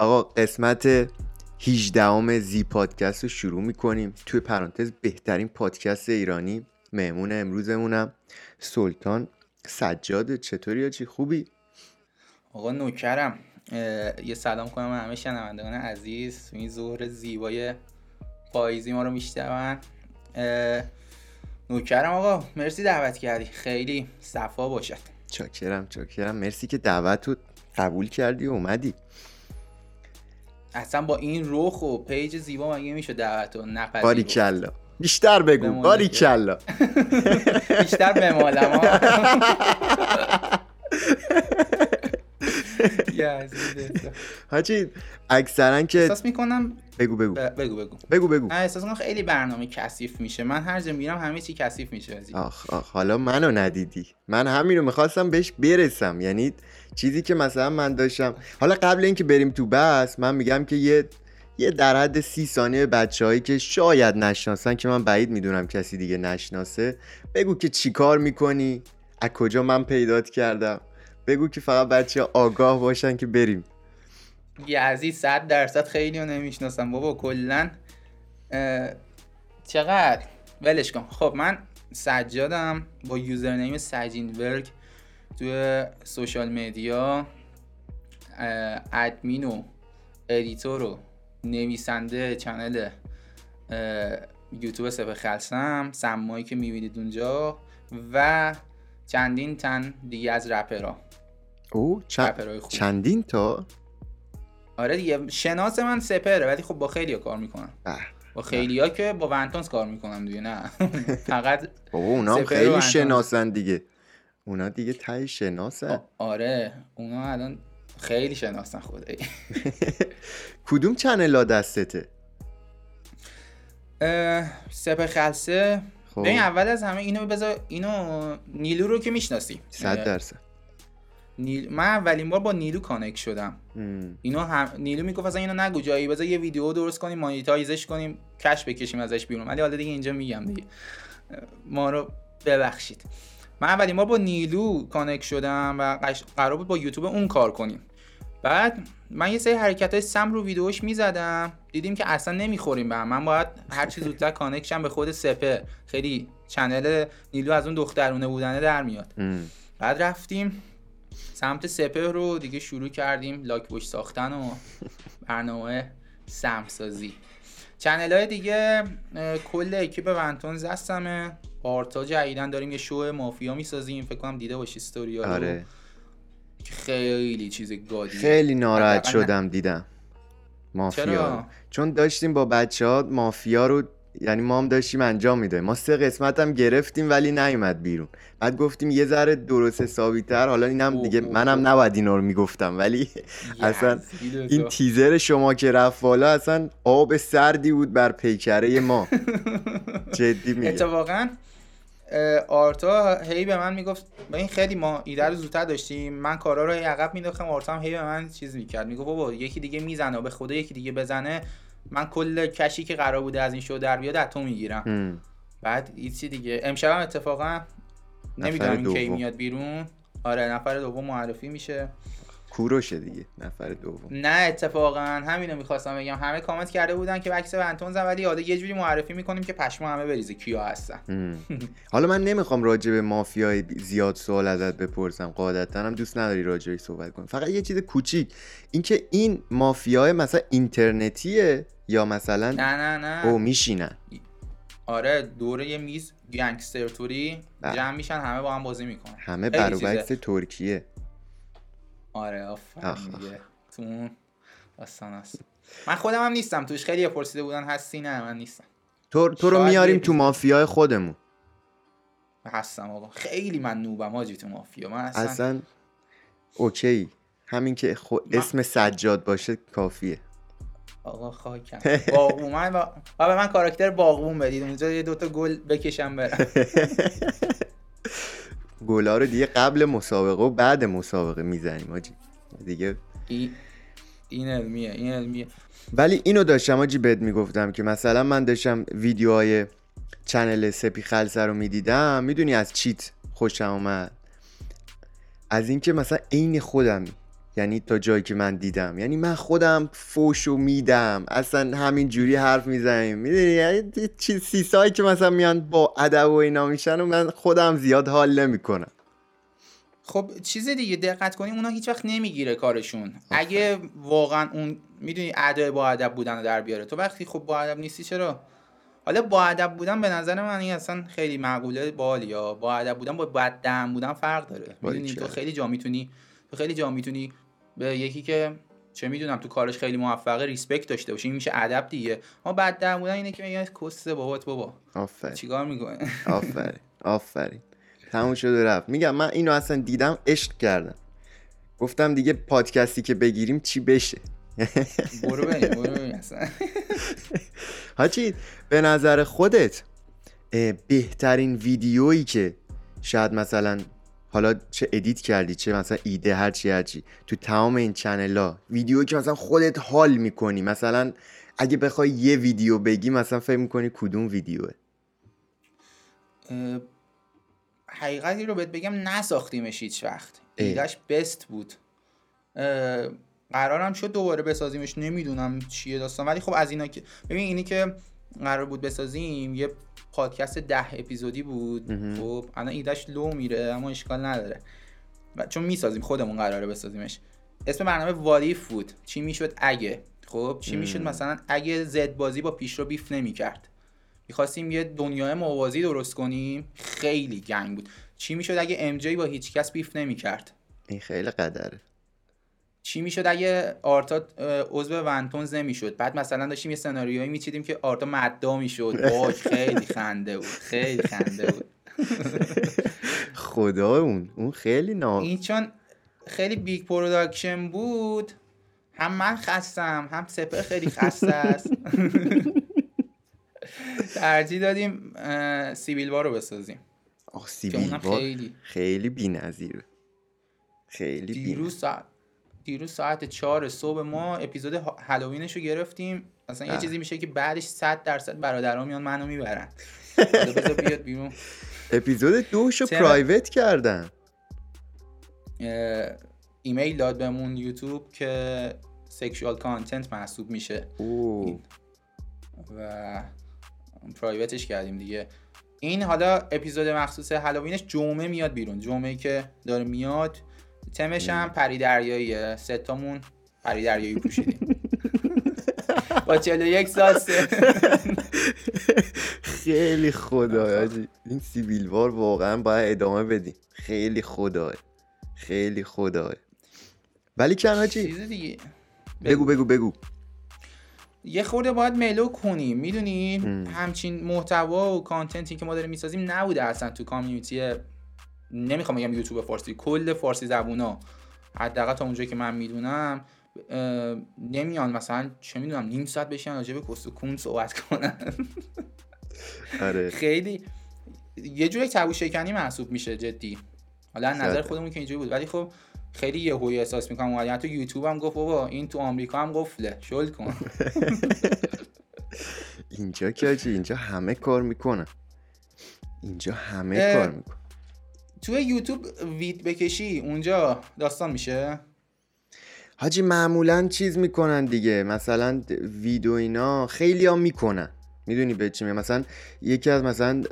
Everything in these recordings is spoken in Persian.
آقا قسمت 18 زی پادکست رو شروع می‌کنیم. توی پرانتز بهترین پادکست ایرانی. مهمون امروزمونم. سلطان سجاد چطوری چی خوبی؟ آقا نوکرم. یه سلام کنم همه شنوندگان عزیز. این ظهر زیبای پاییزی ما رو میشتون نوکرم آقا مرسی دعوت کردی. خیلی صفا باشد. چاکرم چاکرم. مرسی که دعوت رو قبول کردی و اومدی. اصلا با این رخ و page زیبا مگه میشه دعوت نپذیرفت باری کلا بیشتر بگو باری کلا بیشتر بمالم حاجی اکثرا که احساس می‌کنم بگو بگو. بگو بگو. بگو بگو. احساس کنم خیلی برنامه کثیف میشه. من هر جا میرم همه چی کثیف میشه آخ آخ. حالا منو ندیدی. من همین رو می‌خواستم بهش برسم. یعنی چیزی که مثلا من داشتم. حالا قبل اینکه بریم تو بس من میگم که یه یه در حد سی ثانیه بچههایی که شاید نشناسن که من بعید می‌دونم کسی دیگه نشناسه بگو که چیکار می‌کنی؟ از کجا من پیدات کردم؟ بگو که فقط بچه آگاه باشن که بریم. یزی صد درصد خیلی رو نمی‌شناسم. بابا کلا چقدر؟ ولش کن. خب من سجادم با username سجینبرگ توی social media ادمین و editor و نویسنده channel یوتیوب سپهر خلسه‌م سمایی که می‌بینید اونجا و چندین تن دیگه از رپرها. او چندین تا؟ آره دیگه شناس من سپره ولی خب با خیلی ها کار می‌کنم. با خیلی ها که با ونتونز کار می‌کنم دیگه نه. فقط بابا اونا خیلی شناسن دیگه. اونا دیگه تای شناسن. آره اونا الان خیلی شناسن خدایی. کدوم چنل ها دستته؟ سپه خلصه خب. ببین اول از همه اینو بذار اینو نیلو رو که می‌شناسی. صد درصد. نیل... من اولین بار با نیلو connect شدم. اینو هم... نیلو می‌گفت اصلا اینو نگو جایی بذار یه ویدیو درست کنیم monetize ش کنیم cash بکشیم ازش بیرون. ولی حالا دیگه اینجا میگم دیگه. ما رو ببخشید. من اولین بار با نیلو connect شدم و قرار بود با یوتیوب اون کار کنیم. بعد من یه سری حرکت های سم رو ویدیوش می‌زدم. دیدیم که اصلا نمی‌خوریم به هم. من باید هر چی زودتر connect شم به خود سپه خیلی channel نیلو از اون دخترونه بودنه در میاد. بعد رفتیم سمت سپه رو دیگه شروع کردیم لاک بوش ساختن و برنامه سمسازی. چنل های دیگه کل اکیپ ونتونز هستمه. آرتا جدیدن داریم یه شو مافیا می‌سازیم. فکر کنم دیده باشی استوریا آره. خیلی چیز گادی خیلی ناراحت شدم دیدم. مافیا. چون داشتیم با بچه ها مافیا رو یعنی ما هم داشتیم انجام می‌دادیم. ما سه قسمت هم گرفتیم ولی نیومد بیرون. بعد گفتیم یه ذره درست حسابی تر حالا اینم دیگه منم نباید اینا رو می‌گفتم. ولی اصلا این تیزر شما که رفت بالا اصلا آب سردی بود بر پیکره ما. جدی میگم. اتفاقا آرتا هی به من می‌گفت با این خیلی ما ایده رو زودتر داشتیم من کارا رو عقب مینداختم آرتا هم هی به من چیز می‌کرد می‌گفت بابا یکی دیگه می‌زنه به خدا یکی دیگه بزنه من کل کشی که قرار بوده از این شو در بیاد تو می‌گیرم. بعد ایچی دیگه امشب هم اتفاقا نمی‌دونم کی میاد بیرون. آره نفر دوم معرفی میشه. کوروشه دیگه نفر دوم. نه اتفاقا همینو می‌خواستم بگم. همه کامنت کرده بودن که عکس ونتون ولی حالا یه جوری معرفی می‌کنیم که پشمو همه بریزه کیا هستن. حالا من نمی‌خوام راجع به مافیای زیاد سوال ازت بپرسم قاعدتا هم دوست نداری راجع صحبت کنیم فقط یه چیز کوچیک اینکه این مافیای مثلا اینترنتیه یا مثلا نه نه نه. او میشینن؟ آره دوره یه میز گنگستر توری بله. جمع میشن همه با هم بازی می‌کنن. همه برعکس ترکیه. آره آفرین دیگه تو اون داستان هست. من خودم هم نیستم توش خیلی پرسیده بودن هستی؟ نه من نیستم. تو, تو رو میاریم تو مافیای خودمون. هستم آقا. خیلی من نوبم آجی تو مافیا. من اصلا, اصلا OK. همین که خود اسم سجاد باشه کافیه. آقا خاکم. باغبون. من با... من کاراکتر باغبون بدید. اونجا یه دوتا گل بکشم برم. گلا رو دیگه قبل مسابقه و بعد مسابقه می‌زنیم آجی. دیگه ای... این علمیه این علمیه. ولی اینو داشتم آجی بهت می‌گفتم که مثلا من داشتم ویدیوهای channel سپی خلصه رو می‌دیدم می‌دونی از چیت خوشم اومد. از اینکه مثلا عین خودم یعنی تا جایی که من دیدم. یعنی من خودم فوشو میدم. اصلا همین جوری حرف می‌زنیم. می‌دونی؟ یعنی چیز سیسایی که مثلا میان با ادب و اینا میشن و من خودم زیاد حال نمی‌کنم. خب چیز دیگه دقت کنیم اونا هیچ وقت نمی‌گیره کارشون. اگه واقعا اون می‌دونی ادای با ادب بودن رو در بیاره. تو وقتی خب با ادب نیستی چرا؟ حالا با ادب بودن به نظر من این اصلا خیلی معقوله بالیا با ادب بودن با بد دم بودن فرق داره. می‌دونی؟ تو خیلی جا می‌تونی تو خیلی جا می‌تونی به یکی که چه می‌دونم تو کارش خیلی موفقه ریسپکت داشته باشی این میشه ادب دیگه. ما بد دم بودن اینه که میگن کسته بابات بابا. آفرین. چیکار می‌کنه آفرین. آفرین. تموم شده رفت. میگم من اینو اصلا دیدم عشق کردم. گفتم دیگه پادکستی که بگیریم چی بشه؟ برو برو حاجی به نظر خودت بهترین ویدیویی که شاید مثلا حالا چه edit کردی چه مثلا ایده هر چی هر چی. تو تمام این channel ها ویدیویی که مثلا خودت حال می‌کنی مثلا اگه بخوای یه ویدیو بگی مثلا فکر می‌کنی کدوم ویدیوه؟ حقیقتی رو بهت بگم نساختیمش هیچ وقت. ایدهش best بود. قرارم شد دوباره بسازیمش نمی‌دونم چیه داستان ولی خب از اینا که ببین اینی که قرار بود بسازیم یه پادکست ده اپیزودی بود. خب الان ایدهش لو میره اما اشکال نداره. و چون می‌سازیم خودمون قراره بسازیمش. اسم برنامه What If بود. چی می‌شد؟ اگه. خب چی می‌شد؟ مثلا اگه زد بازی با پیش رو beef نمی‌کرد. می‌خواستیم یه دنیای موازی درست کنیم. خیلی گنگ بود. چی می‌شد؟ اگه ام با هیچ کس beef نمی‌کرد. این خیلی قدره. چی می‌شد اگه آرتا عضو ونتونز نمی‌شد؟ بعد مثلا داشتیم یه سناریویی میچیدیم که آرتا مداح می‌شد. باش خیلی خنده بود. خیلی خنده بود. خدا اون اون خیلی نا این چون خیلی big production بود. هم من خستم هم سپهر خیلی خسته است. ترجیح دادیم سیبیل رو بسازیم. آخ سیبیل خیلی خیلی بی‌نظیره. خیلی دیروز دیروز ساعت چهار صبح ما اپیزود هالووینش رو گرفتیم. اصلا یه چیزی میشه که بعدش 100 درصد برادرها میان منو می‌برن. بیاد بیرون. اپیزود دوشو private کردن. ایمیل داد بهمون یوتیوب که sexual content محسوب میشه. و private ش کردیم دیگه. این حالا اپیزود مخصوص هالووینش جمعه میاد بیرون. جمعه که داره میاد. تمش هم پری دریاییه ستامون پری دریایی پوشیدیم. با 41 سال خیلی خدای. این سیویل وار واقعا باید ادامه بدیم. خیلی خدای. خیلی خدای. ولی کن دیگه. بگو بگو بگو. یه خورده باید ملو کنیم می‌دونی؟ همچین محتوا و کانتنتی که ما داریم می‌سازیم نبوده اصلا تو کامیونیتی نمی‌خوام بگم یوتیوب فارسی کل فارسی زبونا. حداقل تا اونجایی که من می‌دونم نمیان. مثلا چه می‌دونم نیم ساعت بشین راجع به کست کون صحبت کنن. آره. خیلی یه جوری تبو شکنی محسوب میشه جدی. حالا نظر خودمون که اینجوری بود. ولی خب خیلی یهویی احساس می‌کنم اومدن تو یوتیوب هم گفت بابا این تو آمریکا هم قفله. شل کن. اینجا که اینجا همه کار می‌کنن. اینجا همه کار می‌کنن. تو یوتیوب weed بکشی اونجا داستان میشه؟ حاجی معمولا چیز می‌کنن دیگه. مثلا ویدیو اینا خیلی ها می‌کنن. می‌دونی به چی مثلا یکی از مثلا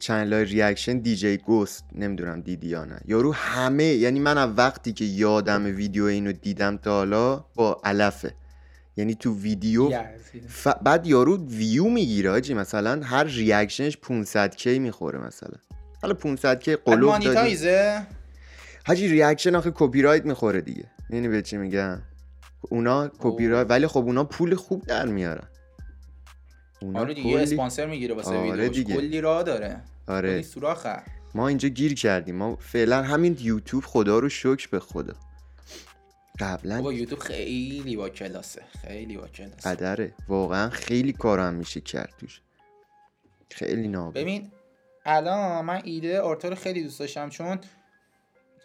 channel های reaction DJ Ghost. نمی‌دونم دیدی یا نه. یارو همه یعنی من از وقتی که یادم ویدیو اینو دیدم تا حالا با علفه. یعنی تو ویدیو ف... بعد یارو ویو می‌گیره حاجی. مثلا هر reaction ش 500 K می‌خوره مثلا. حالا 500 K قلوب monetize ه؟ حاجی reaction آخه کپی رایت می‌خوره دیگه. یعنی به چی میگم؟ اونا کپی رایت ولی خب اونا پول خوب در میارن. اونا آره دیگه کلی... اسپانسر می‌گیره واسه آره دیگه. کلی راه داره. آره. سوراخه. ما اینجا گیر کردیم. ما فعلا همین یوتیوب خدا رو شکر به خدا. قبلا با یوتیوب خیلی با کلاسه. خیلی با کلاسه. قدره. واقعا خیلی کارم میشه کرد توش. خیلی نابه ببین الان من ایده آرتا رو خیلی دوست داشتم چون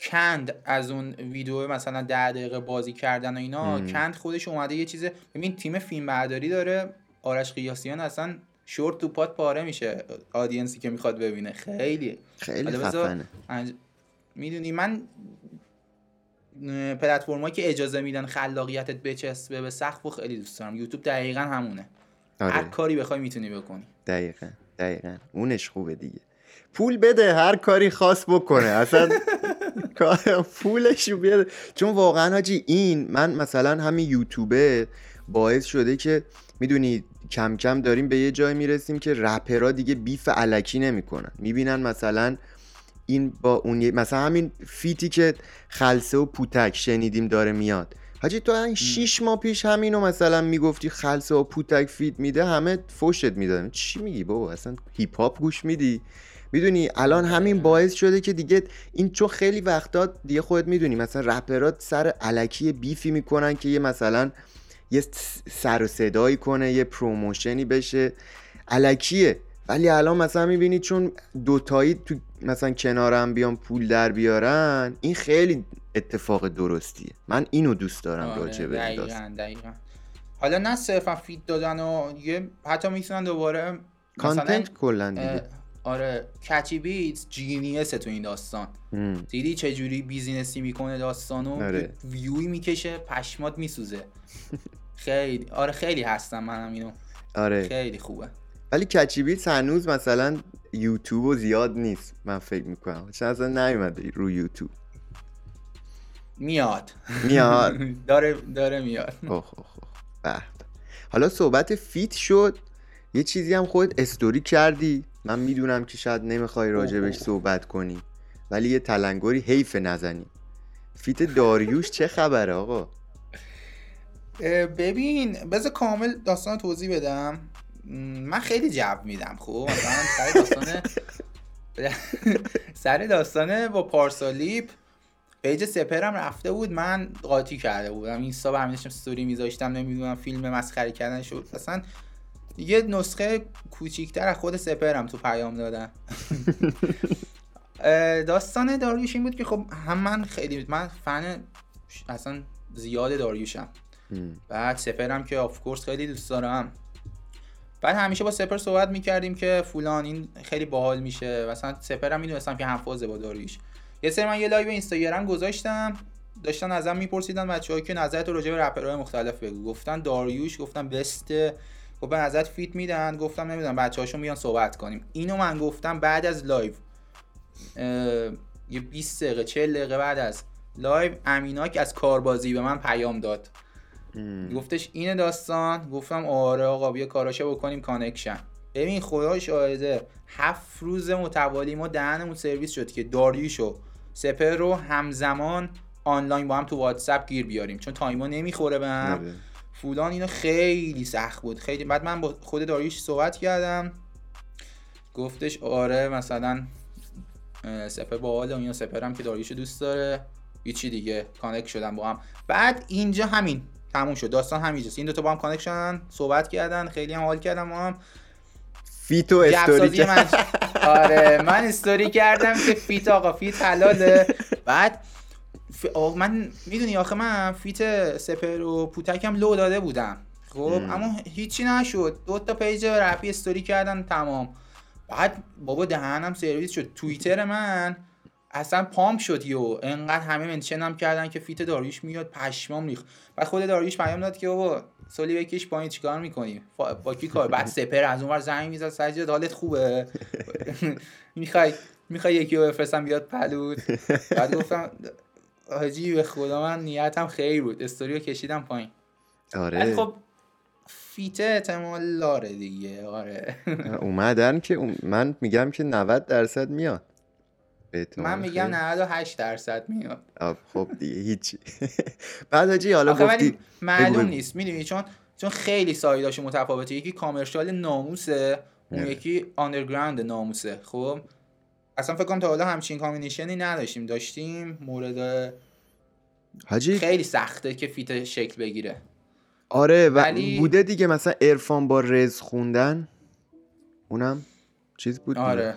کند از اون ویدیو مثلا ده دقیقه بازی کردن و اینا کند خودش اومده یه چیزه ببین تیم فیلم برداری داره آرش قیاسیان اصلا شورت تو پات پاره میشه آدینسی که می‌خواد ببینه. خیلی. خیلی خفنه. می‌دونی من پلتفرمایی که اجازه میدن خلاقیتت بچسبه به سقف و خیلی دوست دارم. یوتیوب دقیقا همونه. آره. هر کاری بخوای می‌تونی بکنی. دقیقا دقیقا. اونش خوبه دیگه. پول بده هر کاری خاص بکنه. اصلا پولش بیاد چون واقعا حاجی این من مثلا همین یوتیوبه باعث شده که می‌دونی کم کم داریم به یه جای می‌رسیم که رپرها دیگه بیف علکی نمی‌کنن. می‌بینن مثلا این با اون مثلا همین feat ی که خلصه و پوتک شنیدیم داره میاد. حاجی تو این 6 ماه پیش همینو مثلا می‌گفتی خلصه و پوتک feat میده همه فوشت می‌دادن. چی میگی بابا؟ اصلا هیپ هاپ گوش میدی؟ می‌دونی الان همین باعث شده که دیگه این چون خیلی وقتا دیگه خودت می‌دونی مثلا رپرا سر الکی beef ی می‌کنن که یه مثلا یه سر و صدایی کنه یه promotion ی بشه. الکیه. ولی الان مثلا می‌بینی چون دوتایی تو مثلا کنارم بیان پول در بیارن این خیلی اتفاق درستیه. من اینو دوست دارم آره راجع به دقیقا حالا نه صرفا feat دادن و یه حتی می‌تونن دوباره content کلا دیگه. آره Catchy Beatz genius ه تو این داستان. دیدی چه جوری business ی می‌کنه داستانو آره. ویوی می‌کشه پشمات میسوزه. خیلی آره خیلی هستم منم اینو. آره. خیلی خوبه. ولی کچی بیت هنوز مثلا یوتیوب و زیاد نیست من فکر می‌کنم. چون اصلا نیومده رو یوتیوب. میاد. میاد. داره داره میاد. اوه اوه حالا صحبت فیت شد. یه چیزی هم خود استوری کردی. من می‌دونم که شاید نمی‌خوای راجبش صحبت کنی ولی یه تلنگری حیف نزنی. feat داریوش چه خبره آقا؟ ببین بذار کامل داستان توضیح بدم. من خیلی جب میدم خب؟ مثلا سر داستان سر داستانه با پارسالیپ page سپهرم رفته بود من قاطی کرده بودم. اینستا برمی داشتم ستوری میذاشتم نمی‌دونم فیلم مسخره کردن شد اصلا یه نسخه کوچیکتر از خود سپهرم تو پیام دادن. داستان داریوش این بود که خب هم من خیلی من فن اصلا زیاد داریوشم. بعد سپهرم که of course خیلی دوست دارم. بعد همیشه با سپهر صحبت می‌کردیم که فلان این خیلی باحال میشه. مثلا سپهرم می‌دونستم که همفازه با داریوش. یه سری من یه live اینستاگرام گذاشتم. داشتن ازم میپرسیدن بچه‌ها که نظرت راجع به رپرهای مختلف بگو. گفتن داریوش گفتم best گفت به نظرت feat میدن؟ گفتم نمی‌دونم بچه‌هاشو میان صحبت کنیم. اینو من گفتم بعد از live. یه 20 دقیقه 40 دقیقه بعد از live امیناک از کاربازی به من پیام داد. گفتش این داستان؟ گفتم آره آقا بیا کاراشو بکنیم connection. ببین خدا شاهده هفت روز متوالی ما دهنمون سرویس شد که داریوشو سپهر رو همزمان آنلاین با هم تو واتساپ گیر بیاریم. چون تایما نمی‌خوره به هم. آره. فولان اینو خیلی سخت بود. خیلی بعد من با خود داریوش صحبت کردم. گفتش آره مثلا سپهر با حال اینا سپهرم که داریوشو دوست داره. هیچی دیگه connect شدن با هم. بعد اینجا همین تموم شد. داستان همینجاست. این دو تا با هم connect شدن صحبت کردن خیلی هم حال کردم با هم. feat و استوری من آره من استوری کردم که feat آقا feat حلاله. بعد آقا من می‌دونی آخه من feat سپهر و پوتکم لو داده بودم. خب اما هیچی نشد. دو تا page رپی استوری کردن تمام. بعد بابا دهنم سرویس شد. توییتر من اصلا پام شد یو انقدر همه mention هم کردن که feat داریوش میاد پشمام ریخ بعد خود داریوش پیام داد که بابا سالی بکش با این چیکار می‌کنی؟ با کی کار؟ بعد سپهر از اونور زنگ می‌زد. سجاد حالت خوبه. می‌خوای می‌خوای یکی رو بفرستم بیاد پهلوت بعد گفتم حاجی به خدا من نیتم خیلی بود. استوری رو کشیدم پایین. آره. خب فیته احتمال لاره دیگه. آره. اومدن که من میگم که 90 درصد میاد. من میگم 98 درصد میاد. خب دیگه هیچی. بعد حاجی حالا گفتی معلوم نیست. می‌دونی چون چون خیلی سایداشو متفاوته. یکی کامرشال ناموسه اون یکی آندرگراند ناموسه. خب؟ اصلا فکر کنم تا حالا همچین combination ی نداشتیم. داشتیم مورد حاجی خیلی سخته که feat شکل بگیره. آره و ولی... بوده دیگه مثلا عرفان با رز خوندن. اونم چیز بود آره.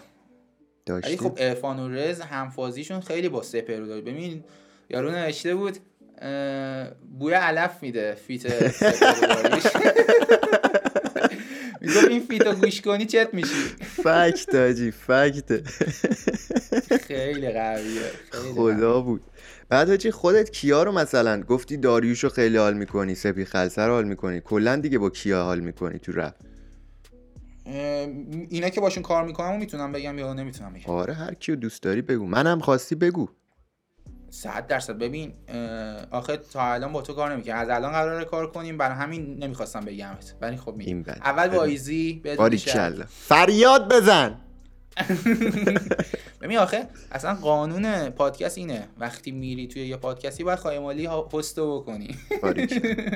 ولی خب عرفان و رز همفازیشون خیلی با سپهر داره. ببین یارو نوشته بود بوی علف میده feat می‌گفت این feat و گوش کنی چت میشی. fact حاجی fact. خیلی قویه خدا بود. بعد حاجی خودت کیا رو مثلا گفتی داریوشو خیلی حال می‌کنی سپهر خلسه رو حال می‌کنی؟ کلا دیگه با کیا حال می‌کنی تو رپ؟ اینا که باشون کار می‌کنم و می‌تونم بگم یا نمی‌تونم بگم. آره هر کیو دوست داری بگو. منم خواستی بگو. صد درصد. ببین آخه تا الان با تو کار نمی‌کنم. از الان قراره کار کنیم برای همین نمی‌خواستم بگمت ولی خب میگم. اول با ایزی فریاد بزن. ببین آخه اصلا قانون پادکست اینه. وقتی میری توی یه پادکستی باید خواهی هستو بکنی.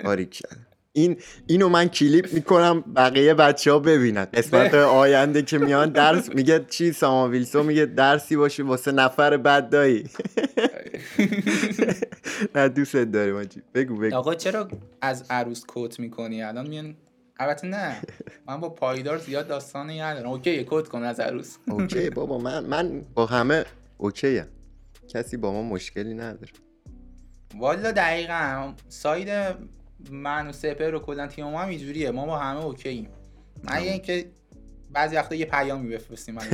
باریکل این اینو من کلیپ می‌کنم بقیه بچه ها ببینن. قسمت آینده که میان درس میگه چی؟ ساما ویلسو میگه درسی باشه واسه نفر بد دایی نه دوست داریم بگو بگو. آقا چرا از عروس کوت می‌کنی؟ الان میان البته نه. من با پایدار زیاد داستانی ندارم. اوکی کد کن از عروس. اوکی بابا من من با همه اوکی کسی با ما مشکلی نداره. والا دقیقا. ساید من و سپر و کلا تیم ما هم اینجوریه. ما با همه اوکییم من اینکه بعضی وقتا یه پیامی بفرستیم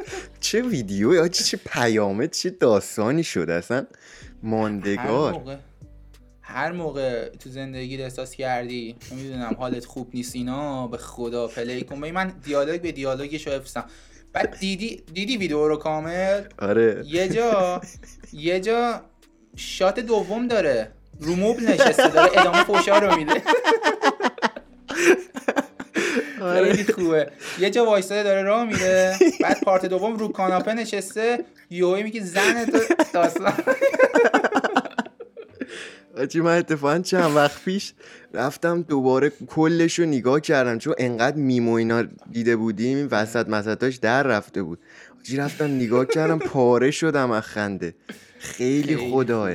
چه ویدیو یا چه پیامه چه داستانی شد اصلا ماندگار. هر موقع تو زندگی احساس کردی می‌دونم حالت خوب نیست اینا به خدا پلی کن. من دیالوگ به دیالوگش رو حفظم بعد دیدی دیدی ویدیو رو کامل؟ آره. یه جا یه جا شات دوم داره. رو موب نشسته داره ادامه فوشا رو میده. خیلی خوبه. یه جا وایساده داره راه میره. بعد پارت دوم رو کاناپه نشسته. یوهی میگه زن تو داستان. آجی من اتفاقا چند وقت پیش رفتم دوباره کلش رو نگاه کردم. چون انقدر میمو اینا دیده بودیم این وسط مسطاش در رفته بود. آجی رفتم نگاه کردم پاره شدم از خنده. خیلی خداه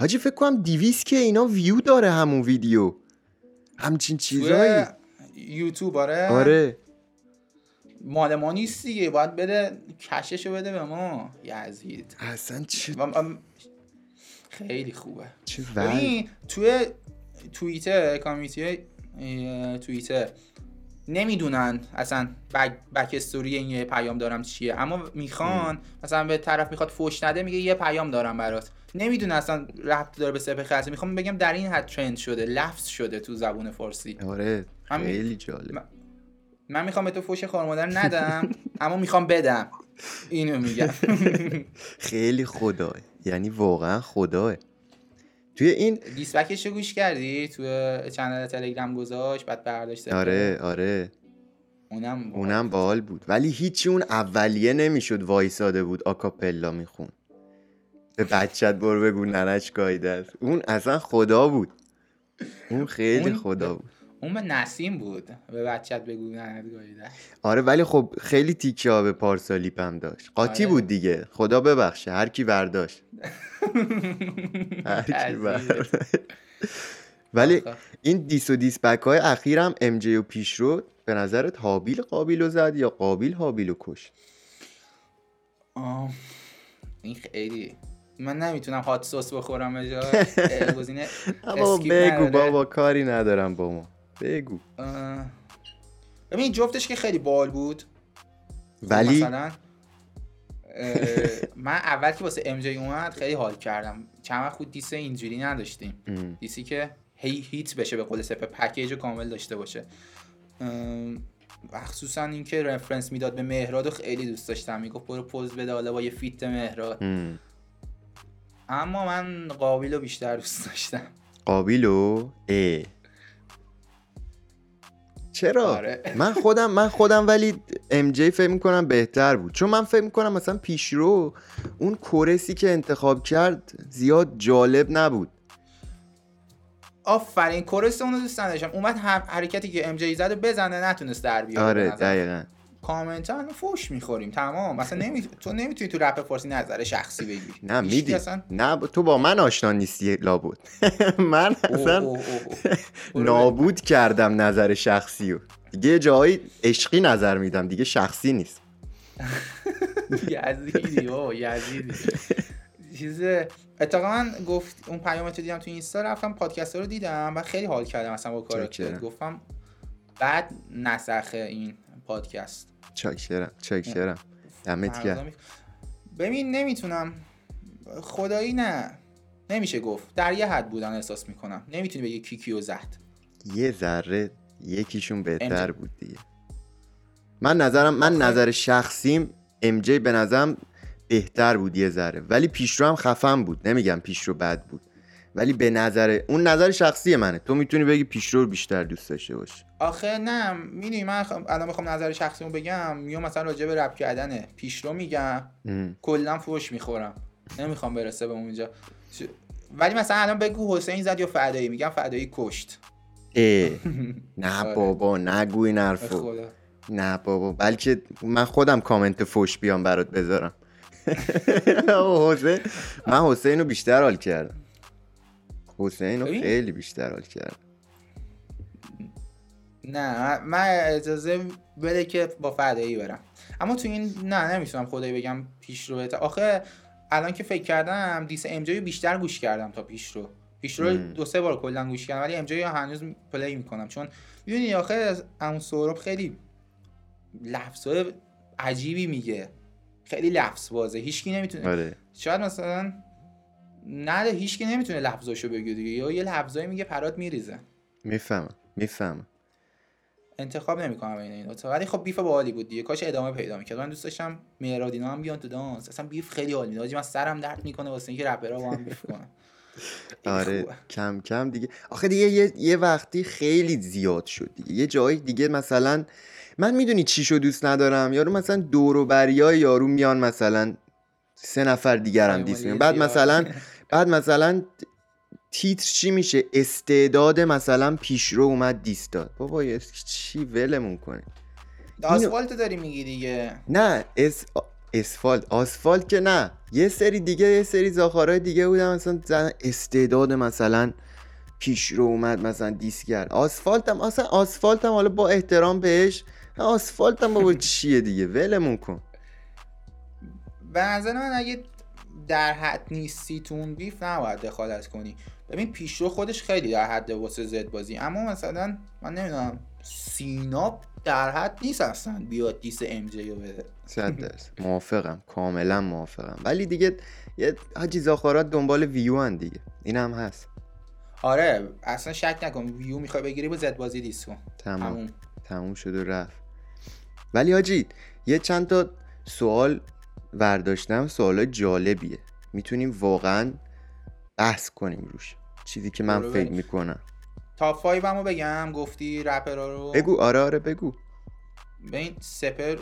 حاجی فکر کنم دیویس که اینا ویو داره همون ویدیو. همچین چیزایی. یوتیوب آره. آره. مال ما نیست دیگه باید بده کششو بده به ما. یزید اصلا چی؟ خیلی خوبه. چه توی توییتر کامیتی توییتر نمی‌دونن اصلا بک, بک استوری این یه پیام دارم چیه. اما می‌خوان مثلا به طرف می‌خواد فوش نده میگه یه پیام دارم برات. نمی‌دونه اصلا ربط داره به سپه خاصی. می‌خوام بگم در این حد ترند شده لفظ شده تو زبون فارسی. آره خیلی جالب. من, می‌خوام به تو فوش خارمادر ندم اما می‌خوام بدم. اینو میگم. خیلی خداه یعنی واقعا خداه توی این دیسپکش رو گوش کردی؟ توی چنل تلگرام گذاشت بعد برداشت آره آره. اونم اونم باحال بود. ولی هیچی اون اولیه نمی‌شد وایساده بود آکاپلا میخون. به بچت برو بگو ننش گایده است اون اصلا خدا بود. اون خیلی خدا بود. اون به نسیم بود. به بچت بگو آره ولی خب خیلی تیکه ها به پارسالیپ هم داشت. قاطی آره. بود دیگه. خدا ببخشه. هر کی برداشت. هر کی برداشت. ولی این دیس و دیس بک های اخیر هم ام جی و پیش رو به نظرت حابیل قابیل رو زد یا قابیل حابیل رو کش این خیلی من نمی‌تونم hot sauce بخورم به گزینه اما بگو بابا کاری ندارم با ما. بگو. ببین جفتش که خیلی باحال بود. ولی؟ مثلا من اول که واسه MJ اومد خیلی حال کردم. چند وقت خود diss اینجوری نداشتیم. diss ی که هی hit بشه به قول سپه پکیج کامل داشته باشه. مخصوصا اینکه reference می‌داد به مهراد و خیلی دوست داشتم. می‌گفت برو پوز بده حالا با یه feat مهراد. اما من قابیل رو بیشتر دوست داشتم. قابیل و ای چرا؟ آره. من خودم من خودم ولی ام جی فکر می‌کنم بهتر بود. چون من فکر می‌کنم مثلا پیشرو اون کورسی که انتخاب کرد زیاد جالب نبود. آفرین کورس اونو دوست نداشتم. اومد هم حرکتی که ام جی زد بزنه نتونست در بیاره آره دقیقا. کامنت هم فوش می‌خوریم. تمام. مثلا نمی... تو نمی‌تونی تو رپ فارسی نظر شخصی بگی نه میدی. نه تو با من آشنا نیستی لابود من اصلا نابود کردم نظر شخصی رو. دیگه جایی عشقی نظر میدم دیگه شخصی نیست. یزیدی او یزیدی. چیز اتفاقا گفت اون پیامت دیدم تو اینستا رفتم پادکست رو دیدم و خیلی حال کردم اصلا با کارت. گفتم بعد نسخ این پادکست. چاکرم چاکرم دمت گرم. ببین نمی‌تونم. خدایی نه. نمیشه گفت. در یه حد بودن احساس می‌کنم. نمی‌تونی بگی کی کیو زد. یه ذره یکیشون بهتر بود دیگه. من نظرم من نظر شخصیم ام جی به نظرم بهتر بود یه ذره. ولی پیشرو هم خفن بود. نمیگم پیشرو بد بود. ولی به نظر اون نظر شخصی منه. تو می‌تونی بگی پیشرو بیشتر دوست داشته باشی. آخه نه می‌دونی من الان می‌خوام نظر شخصیمو بگم میام مثلا راجع به رپ کردنه. پیشرو میگم کلا فوش می‌خورم. نمی‌خوام برسه به اونجا ولی مثلا الان بگو حسین زد یا فدایی؟ میگم فدایی کشت. اه. نه آره. بابا نگو این حرفو. نه بابا بلکه من خودم کامنت فوش بیام برات بذارم. من حسین رو بیشتر حال کردم. حسین رو خیلی بیشتر حال کردم نه من اجازه بده که با فدایی برم. اما تو این نه نمی‌تونم خدایی بگم پیش رو آخه الان که فکر کردم diss ام بیشتر گوش کردم تا پیش رو. پیش رو دو سه بار کلا گوش کردم ولی MJ هنوز play می‌کنم. چون می‌دونی آخه اون سهراب خیلی لفظای عجیبی میگه. خیلی لفظ بازه هیچکی نمی‌تونه آره. شاید مثلا نه هیچکی نمی‌تونه لفظاشو بگه دیگه. یا یه لفظایی میگه پرات میریزه. می‌فهمم می‌فهمم. انتخاب نمی‌کنم این اینا ولی خب بیف باحالی بود دیگه. کاش ادامه پیدا می‌کرد. من دوست داشتم مهرادینا هم بیان تو دانس. اصلا بیف خیلی عالی میاد من سرم درد می‌کنه واسه اینکه رپرها با هم بیف کنن. آره کم کم دیگه. آخه دیگه یه, یه وقتی خیلی زیاد شد دیگه. یه جایی دیگه مثلا من می‌دونی چی شو دوست ندارم؟ یارو مثلا دور و بریای یارو میان مثلا سه نفر دیگر هم دیس بعد مثلا بعد مثلا تیتر چی میشه؟ استعداد مثلا پیشرو اومد دیس داد. بابا چی ولمون کنه آسفالت داری میگی دیگه. نه اس... اسفالت. آسفالت که نه. یه سری دیگه یه سری زاخارای دیگه بودن مثلا استعداد مثلا پیشرو اومد مثلا دیس کرد آسفالت هم اصلا آسفالت هم حالا با احترام بهش. آسفالت هم بابا چیه دیگه؟ ولمون کن. به نظر من اگه در حد نیستی تو اون بیف نباید دخالت کنی. ببین پیشرو خودش خیلی در حد واسه زد بازی. اما مثلا من نمی‌دونم سینا در حد نیست اصلا بیاد دیس ام جی رو بده. صد درصد. موافقم. کاملا موافقم. ولی دیگه یه حاجی زاخارات دنبال ویو هن دیگه. این هم هست. آره اصلا شک نکن. ویو می‌خوای بگیری با زد بازی دیس کن. تموم. تموم شد و رفت. ولی حاجی یه چند تا سوال ورداشتم سوال جالبیه. می‌تونیم واقعا بحث کنیم روش. چیزی که من فکر می‌کنم. top five مو بگم. گفتی رپرا رو. بگو. آره آره بگو. این سپهر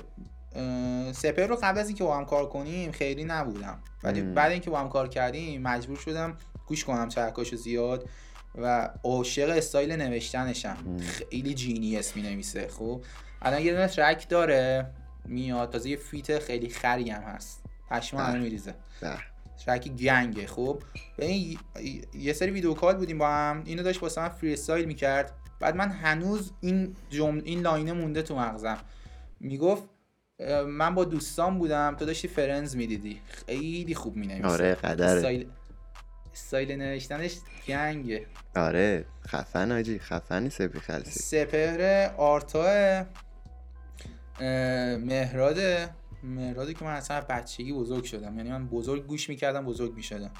سپهر رو قبل از اینکه با هم کار کنیم خیلی نبودم. ولی بعد اینکه با هم کار کردیم مجبور شدم گوش کنم track اشو زیاد و عاشق استایل نوشتنشم. خیلی genius می نویسه خب؟ الان یه دونه track داره. میاد. تازه یه feat خیلی خری هم هست. پشما همه میریزه. track gang ه خب؟ این یه سری video call بودیم با هم. اینو داشت واسه من freestyle می‌کرد. بعد من هنوز این جمل این line ه مونده تو مغزم. می‌گفت من با دوستام بودم. تو داشتی Friends می‌دیدی. خیلی خوب می‌نویسه. آره قدره. استایل استایل نوشتنش گنگه آره خفن آجی. خفنی سپی خلصی. سپهر آرتا مهراد مهرادی که من اصلا بچگی بزرگ شدم. یعنی من بزرگ گوش می‌کردم بزرگ می‌شدم.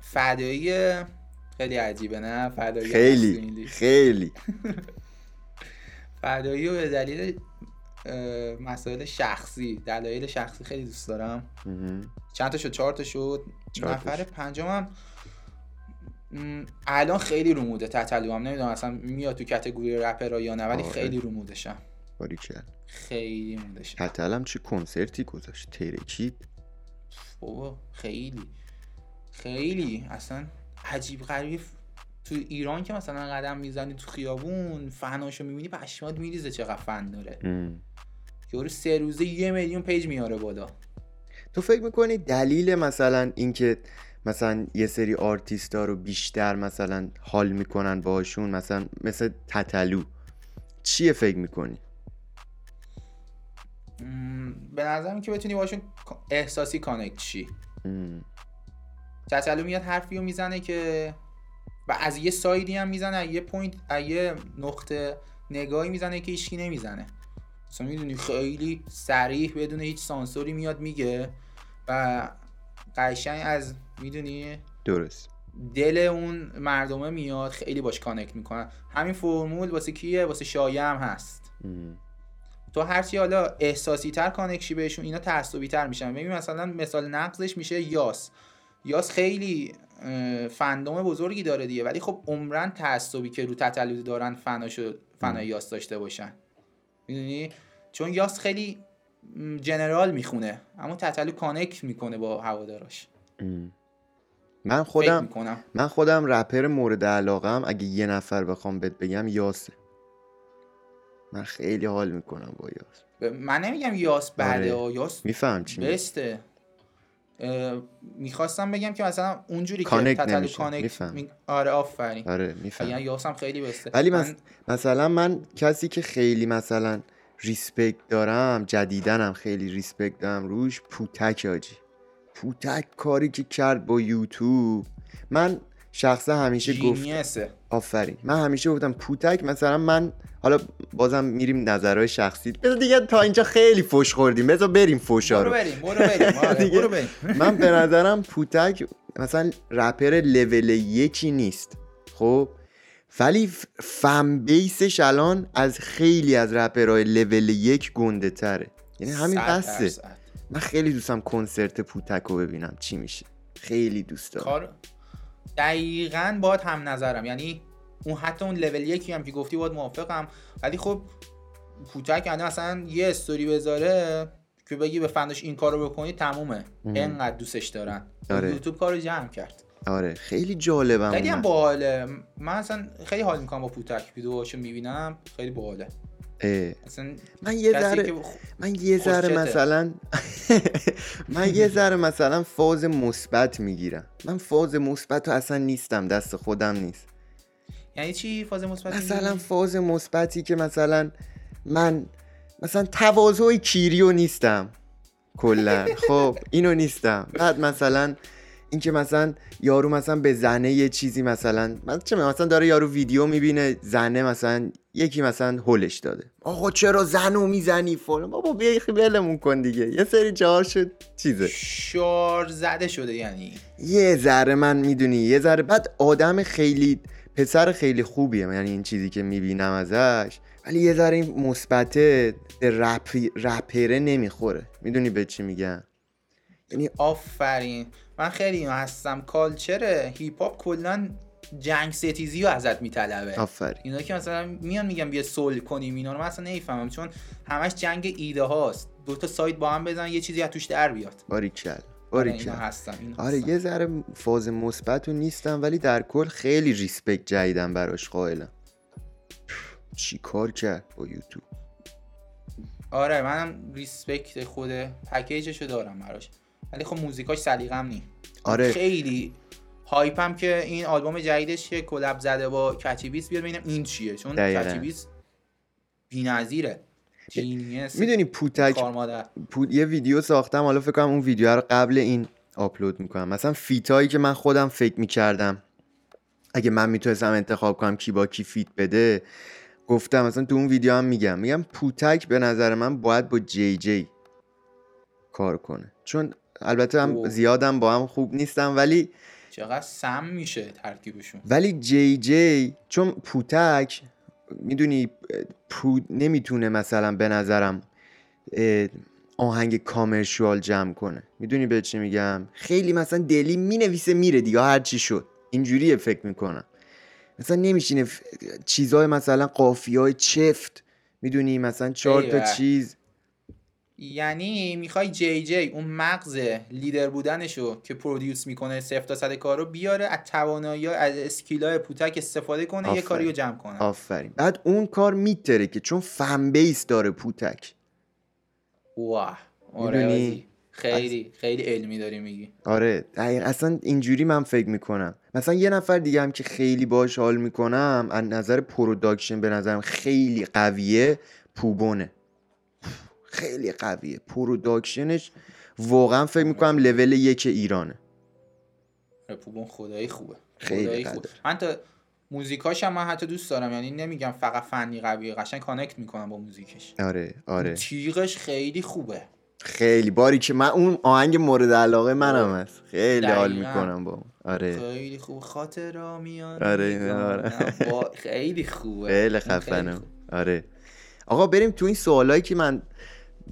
فدایی خیلی عجیبه نه؟ فدایی خیلی خیلی. فدایی به دلیل مسائل شخصی دلایل شخصی خیلی دوست دارم. چند تا شد؟ چهار تا شد. نفر پنجمم الان خیلی رو موده تتلو هم. نمی‌دونم اصلا میاد تو کتگوری رپر یا نه ولی آره. خیلی رو مودشم باریکل خیلی مودشم تتلم چه کنسرتی گذاشت. ترکید بابا خیلی. خیلی. اصلا عجیب غریب. تو ایران که مثلا قدم می‌زنی تو خیابون فناشو می‌بینی پشمات میریزه چقدر فن داره. یارو سه روزه یه میلیون page میاره بالا. تو فکر می‌کنی دلیل مثلا اینکه مثلا یه سری آرتیستا رو بیشتر مثلا حال می‌کنن باشون مثلا مثل تتلو. چیه فکر می‌کنی؟ به نظرم که بتونی باشون احساسی connect شی تتلو میاد حرفی رو می‌زنه که و از یه side ی هم می‌زنه یه point یه نقطه نگاهی می‌زنه که هیچکی نمی‌زنه. مثلا می‌دونی خیلی صریح بدون هیچ سانسوری میاد میگه و قشنگ از می‌دونی؟ درست. دل اون مردمه میاد خیلی باش connect می‌کنن همین فرمول واسه کیه؟ واسه شایع هم هست تو هرچی حالا احساسی تر connect شی بهشون اینا تعصبی تر میشن. ببین مثلا مثال نقضش میشه یاس. یاس خیلی fandom بزرگی داره دیگه. ولی خب عمرا تعصبی که رو تتلو دارن فناشو فنای یاس داشته باشن. می‌دونی؟ چون یاس خیلی general می‌خونه. اما تتلو connect می‌کنه با هواداراش. من خودم من خودم رپر مورد علاقم اگه یه نفر بخوام بهت بگم یاسه. من خیلی حال می‌کنم با یاس. من نمیگم یاس بعده آره. یاس میفهمم چی best ه می‌خواستم بگم که مثلا اونجوری که تتلو connect می... آره آفرین. آره میفهمم. یعنی یاس هم خیلی best ه ولی من... مثلا من کسی که خیلی مثلا respect دارم جدیدنم خیلی respect دارم روش پوتک آجی. پوتک کاری که کرد با یوتیوب. من شخصا همیشه گفت. آفرین. من همیشه گفتم پوتک مثلا من حالا بازم میریم نظرهای شخصی. بذار دیگه تا اینجا خیلی فوش خوردیم. بذار بریم فوشا رو. بریم برو بریم. آره، بریم. من به نظرم پوتک مثلا رپر لول یکی نیست. خب؟ ولی فم بیسش الان از خیلی از رپرهای لول یک گنده تره. یعنی همین بسته من خیلی دوستم کنسرت پوتک رو ببینم. چی میشه؟ خیلی دوست دارم. کار دقیقا باید هم نظرم. یعنی اون حتی اون لول یکی هم که گفتی باید موافقم. ولی خب پوتک یعنی مثلا یه استوری بذاره که بگی به فندش این کارو بکنی تمومه. انقدر دوستش دارن. آره. یوتیوب کارو جمع کرد. آره. خیلی جالبم خیلی هم باحاله. من اصلا خیلی حال می‌کنم با پوتک ویدیوهاشو می‌بینم. خیلی باحاله. من یه ذره من یه ذره مثلا من یه ذره مثلا فاز مثبت می‌گیرم. من فاز مثبت اصلا نیستم دست خودم نیست. یعنی چی فاز مثبت مثلا فاز مثبتی که مثلا من مثلا تواضع کیریو نیستم. کلا. خب اینو نیستم. بعد مثلا اینکه مثلا یارو مثلا به زنه یه چیزی مثلا مثلا چه مثلا داره یارو ویدیو می‌بینه زنه مثلا یکی مثلا هولش داده. آقا چرا زنو می‌زنی فلان؟ بابا بیا ولمون کن دیگه. یه سری جاها شد چیزه. شار زده شده یعنی. یه ذره من می‌دونی یه ذره. بعد آدم خیلی پسر خیلی خوبیه. یعنی این چیزی که می‌بینم ازش. ولی یه ذره این مثبته رپ رپره نمی‌خوره. می‌دونی به چی میگم؟ یعنی آفرین. من خیلی هستم. culture hip hop کلا جنگ ستیزی رو ازت میطلبه. آفرین. اینا که مثلا میان میگم بیا صلح کنیم اینا رو من اصلا نمی‌فهمم چون همش جنگ ایده هاست. دو تا side با هم بزن یه چیزی از توش در بیاد. باریکلا باریکلا آره هستم این آره یه ذره فاز مثبت نیستم ولی در کل خیلی respect جدیدم براش قائلم. چی کار کرد با یوتیوب؟ آره منم respect خود package شو دارم براش. ولی خب موزیکاش سلیقم نی آره. خیلی hype م که این آلبوم جدیدش که collab زده با Catchy Beatz بیاد ببینم این چیه. چون Catchy Beatz بی‌نظیره. می‌دونی پوتک پوت... یه ویدیو ساختم حالا فکر کنم اون ویدیو رو قبل این آپلود می‌کنم. مثلا feat ایی که من خودم فکر می‌کردم اگه من می‌تونستم انتخاب کنم کی با کی فیت بده گفتم مثلا تو اون ویدیو هم میگم. میگم پوتک به نظر من باید با جی جی کار کنه. چون البته هم زیادم با هم خوب نیستم ولی چقدر سم میشه ترکیبشون. ولی جی جی چون پوتک می‌دونی پو نمی‌تونه مثلا به نظرم آهنگ کامرشوال جمع کنه. می‌دونی به چی میگم؟ خیلی مثلا دلی می‌نویسه میره دیگه هر چی شد. اینجوریه فکر می‌کنم. مثلا نمیشینه چیزای مثلا قافیه های چفت می‌دونی مثلا چهار تا چیز. یعنی می‌خوای جی جی اون مغز لیدر بودنشو که produce می‌کنه صفر تا صد کارو بیاره از توانایی از skill ای پوتک استفاده کنه یه کاری رو جمع کنه. آفرین. بعد اون کار میترکه که چون fan base داره پوتک. wow. آره خیلی خیلی علمی داری میگی. آره. دقیق اصلا اینجوری من فکر می‌کنم. مثلا یه نفر دیگه هم که خیلی باش حال می‌کنم از نظر production به نظرم خیلی قویه پوبونه. خیلی قویه. production ش واقعا فکر می‌کنم لول یک ایرانه. پوبون خدایی خوبه. خیلی خوبه. من تا موزیکاش هم من حتی دوست دارم. یعنی نمیگم فقط فنی قویه قشنگ connect می‌کنم با موزیکش. آره آره. تیغش خیلی خوبه. خیلی باری که من اون آهنگ مورد علاقه منم هست. خیلی حال می‌کنم با آره. خیلی خوب. خاطر میاد آره آره. خیلی خوبه. خیلی خفنم. آره. آقا بریم تو این سوالایی که من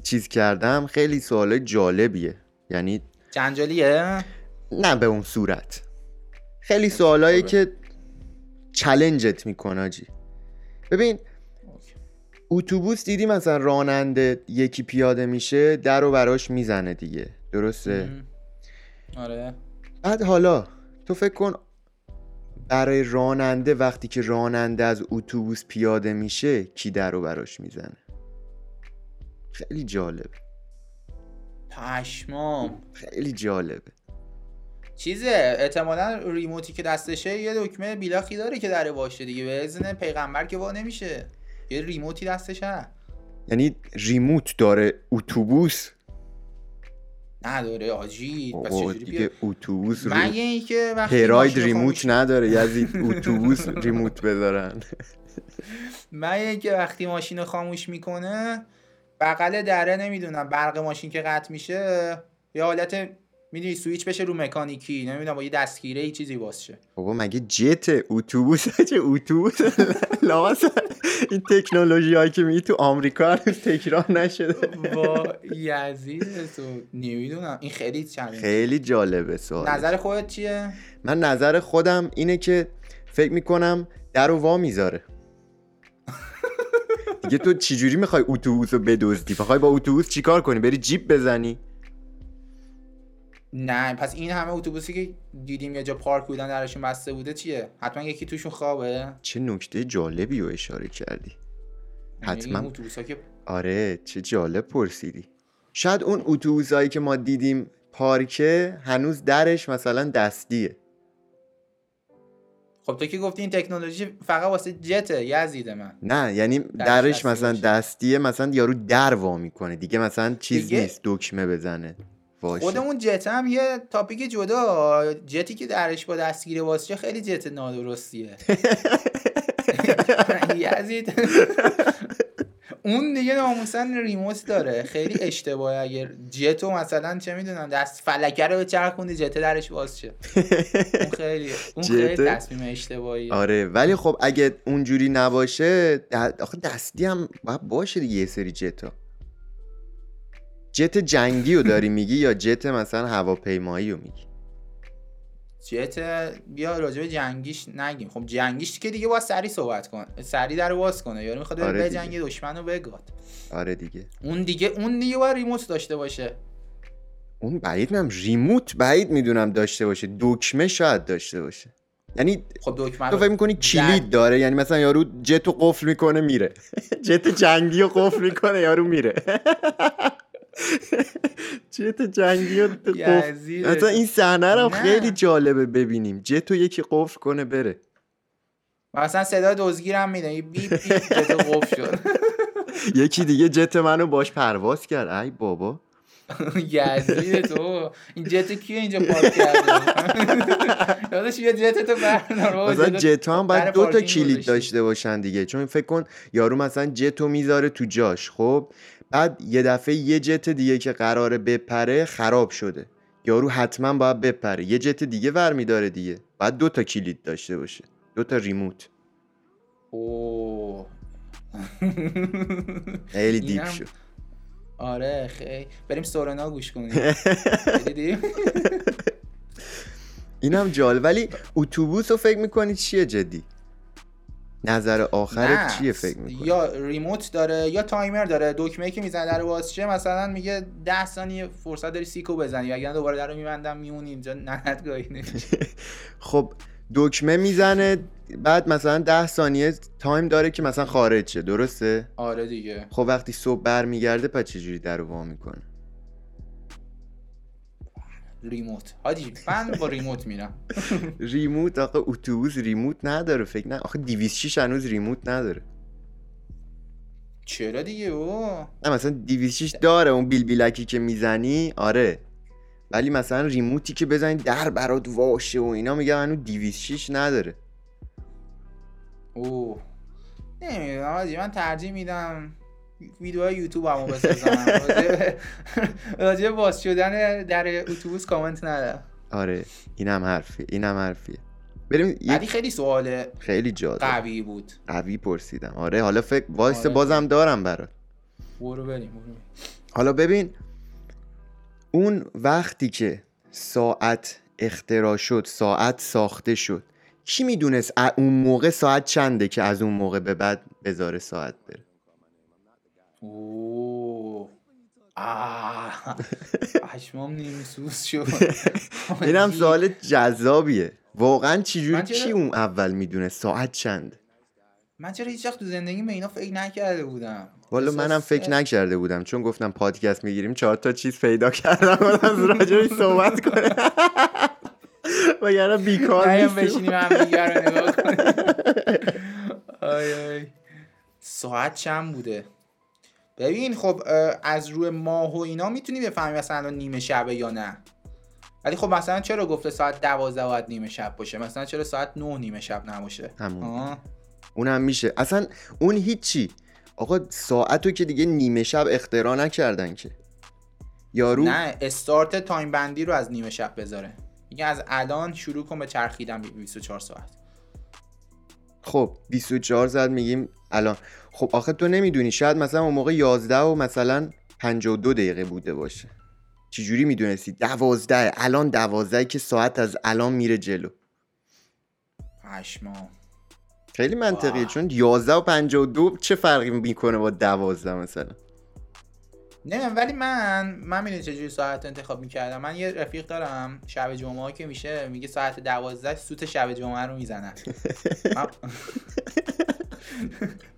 چیز کردم خیلی سوالای جالبیه. یعنی جنجالیه؟ نه به اون صورت. خیلی سوالایی که چلنجت می‌کنه جی ببین اتوبوس دیدی مثلا راننده یکی پیاده میشه در و براش می‌زنه دیگه. درسته؟ آره. بعد حالا تو فکر کن برای راننده وقتی که راننده از اتوبوس پیاده میشه کی در و براش می‌زنه؟ خیلی جالب پشمام. خیلی جالبه. چیزه احتمالا ریموتی که دستشه یه دکمه بیلاخی داره که داره باشه دیگه. به اذن پیغمبر که وا نمیشه. یه ریموتی دستشه. یعنی ریموت داره اتوبوس؟ نداره آجی. پس دیگه اتوبوس من یه که وقتی هراید ریموت نداره یزید اتوبوس ریموت بذارن. من که وقتی ماشین خاموش می‌کنه بغل دره نمی‌دونم. برق ماشین که قطع میشه یه حالت می‌دونی سویچ بشه رو مکانیکی. نمی‌دونم با یه دستگیره ای چیزی باشه بابا مگه جت اتوبوس چه اتوبوس؟ لاس این تکنولوژی هایی که میگی تو آمریکا هنوز تکرار نشده. با یزید تو نمی‌دونم. این خیلی چند خیلی جالبه سوال نظر خودت چیه؟ من نظر خودم اینه که فکر می‌کنم در و وا می‌ذاره. دیگه تو چجوری می‌خوای اتوبوس رو بدزدی؟ می‌خوای با اتوبوس چیکار کنی؟ بری جیب بزنی؟ نه پس این همه اتوبوسی که دیدیم یه جا پارک بودن درشون بسته بوده چیه؟ حتما یکی توشون خوابه. چه نکته جالبی رو اشاره کردی. یعنی حتما. که... آره چه جالب پرسیدی. شاید اون اتوبوسایی که ما دیدیم پارکه هنوز درش مثلا دستیه. خب تو که گفتی این تکنولوژی فقط واسه جته یزید من. نه یعنی درش, مثلا دستیه مثلا یارو در وا می‌کنه دیگه مثلا چیز نیست دکمه بزنه. باشه. خودمون جت هم یه تاپیک جدا. جتی که درش با دستگیره واسه خیلی جت نادرستیه. یزید. اون دیگه ناموسن ریموت داره. خیلی اشتباهه. اگر جتو مثلا چه می‌دونم دست فلکه رو چرخوندی جت درش باز شه. اون خیلی اون خیلی تصمیم اشتباهی آره. ولی خب اگه اونجوری نباشه آخه دستی هم باید باشه دیگه یه سری جتا جت جنگی رو داری میگی یا جت مثلا هواپیمایی رو میگی؟ جت بیا راجع جنگیش نگیم. خب جنگیش که دیگه باید سری صحبت کن. سری در باز کنه. یارو می‌خواد آره به جنگ دشمن رو بگاد. آره دیگه. اون دیگه اون دیگه باید ریموت داشته باشه. اون بعید می‌دونم ریموت بعید می‌دونم داشته باشه. دکمه شاید داشته باشه. یعنی خب دکمه تو فکر می‌کنی کلید داره؟ یعنی مثلا یارو جتو قفل می‌کنه میره. جت جنگی رو قفل می‌کنه یارو میره. جت جنگی مثلا این صحنه رو خیلی جالبه ببینیم. جتو یکی قفل کنه بره. مثلا صدا دزگیرم میده. بیپ بیپ جت قفل شد. یکی دیگه جت منو باش پرواز کرد. ای بابا. یزید تو. این جت کیه اینجا پارک کرده؟ یادش یه جت تو بردار مثلا جت هم باید دو تا کلید داشته باشن دیگه. چون فکر کن یارو مثلا جتو می‌ذاره تو جاش. خب؟ بعد یه دفعه یه جت دیگه که قراره بپره خراب شده. یارو حتما باید بپره. یه جت دیگه ور میداره دیگه. بعد دو تا کلید داشته باشه. دو تا ریموت. اوه. خیلی دیپ شد. آره خیلی. بریم سورنا گوش کنیم. اینم جال ولی اتوبوس رو فکر می‌کنی چیه جدی؟ نظر آخر چیه فکر می‌کنی؟ یا remote داره یا timer داره. دکمه که می‌زنه در وا شه مثلا میگه 10 ثانیه فرصت داری سیکو بزنی. اگر دوباره در رو میبندم میمونی اینجا نهتگاهی خب دکمه می‌زنه بعد مثلا 10 ثانیه time داره که مثلا خارج شه. درسته؟ آره دیگه. خب وقتی صبح برمیگرده پس چجوری در رو وا می‌کنه؟ ریموت. حاجی من با ریموت میرم. ریموت آقا اتوبوس ریموت نداره فکر نه. آخه 206 هنوز ریموت نداره. چرا دیگه او؟ نه مثلا 206 داره اون بیل بیلکی که می‌زنی آره. ولی مثلا ریموتی که بزنید در برات واشه و اینا میگم هنو 206 نداره. اوه. نمی‌دونم من ترجیح میدم ویدیو یوتیوب همو بسازم راجع باز شدن در اتوبوس کامنت ندارم. آره اینم حرفیه اینم حرفیه. بریم ولی خیلی سواله. خیلی جالب. قوی بود. قوی پرسیدم. آره حالا فکر voice آره. بازم دارم برات. برو بریم حالا ببین اون وقتی که ساعت اختراع شد ساعت ساخته شد کی می‌دونست اون موقع ساعت چنده که از اون موقع به بعد بذاره ساعت بره؟ اوه آه نیمسوس شد اینم سوال جذابیه. واقعا چجوری چی اون اول می‌دونه؟ ساعت چند؟ من چرا هیچ وقت تو زندگی به اینا فکر نکرده بودم. والا منم فکر نکرده بودم. چون گفتم پادکست می‌گیریم چهار تا چیز پیدا کردم. از راجعش صحبت کنه وگرنه بیکار نیستیم. بشینیم هم دیگر رو نگاه کنیم. ساعت چند بوده؟ ببین خب از روی ماه و اینا می‌تونی بفهمی مثلا نیمه شبه یا نه. ولی خب مثلا چرا گفته ساعت دوازده باید نیمه شب باشه؟ مثلا چرا ساعت نه نیمه شب نباشه؟ همون. اون هم میشه. اصلا اون هیچی. آقا ساعتو که دیگه نیمه شب اختراع نکردن که. یارو نه استارت تایم بندی رو از نیمه شب بذاره. میگه از الان شروع کن به چرخیدن 24 ساعت. خب 24 ساعت میگیم الان. خب آخه تو نمی‌دونی شاید مثلا اون موقع 11 و مثلا 52 دقیقه بوده باشه. چجوری می‌دونستی؟ دوازده الان دوازده که ساعت از الان میره جلو. پشما خیلی منطقیه چون 11 و 52 چه فرقی می‌کنه با 12 مثلا؟ نه ولی من من می‌دونی چجوری ساعت انتخاب می‌کردم؟ من یه رفیق دارم شب جمعه که میشه میگه ساعت دوازده سوت شب جمعه رو می‌زنن.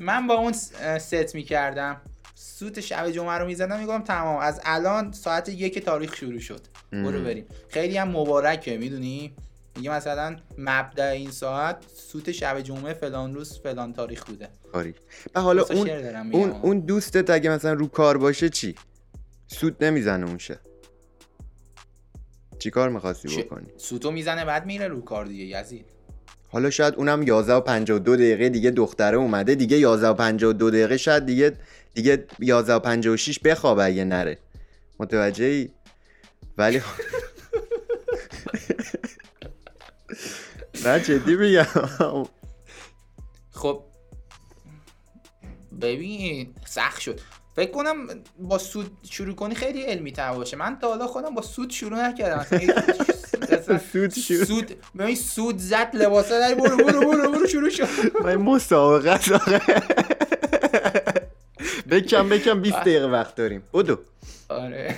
من با اون ست می‌کردم. سوت شب جمعه رو می‌زدم میگم تمام. از الان ساعت یک تاریخ شروع شد. برو بریم. خیلی هم مبارکه می‌دونی؟ میگه مثلا مبدا این ساعت سوت شب جمعه فلان روز فلان تاریخ بوده. آری. و حالا اون اون اون دوستت اگه مثلا رو کار باشه چی؟ سوت نمی‌زنه اون شه چی کار می‌خواستی بکنی؟ سوتو می‌زنه بعد میره رو کار دیگه یزید. حالا شاید اونم 11 و 52 دقیقه دیگه دختره اومده دیگه 11 و 52 دقیقه شاید دیگه دیگه 11 و 56 بخوابه اگه نره. متوجه ای ولی نه جدی میگم. خب ببین سخت شد. فکر کنم با سود شروع کنی خیلی علمی تر باشه. من تا حالا خودم با سود شروع نکردم. سود شروع سود ببین سود زد لباسا داری برو برو برو برو شروع شد. من مسابقه آقا بکم بکم 20 دقیقه وقت داریم. بودو آره.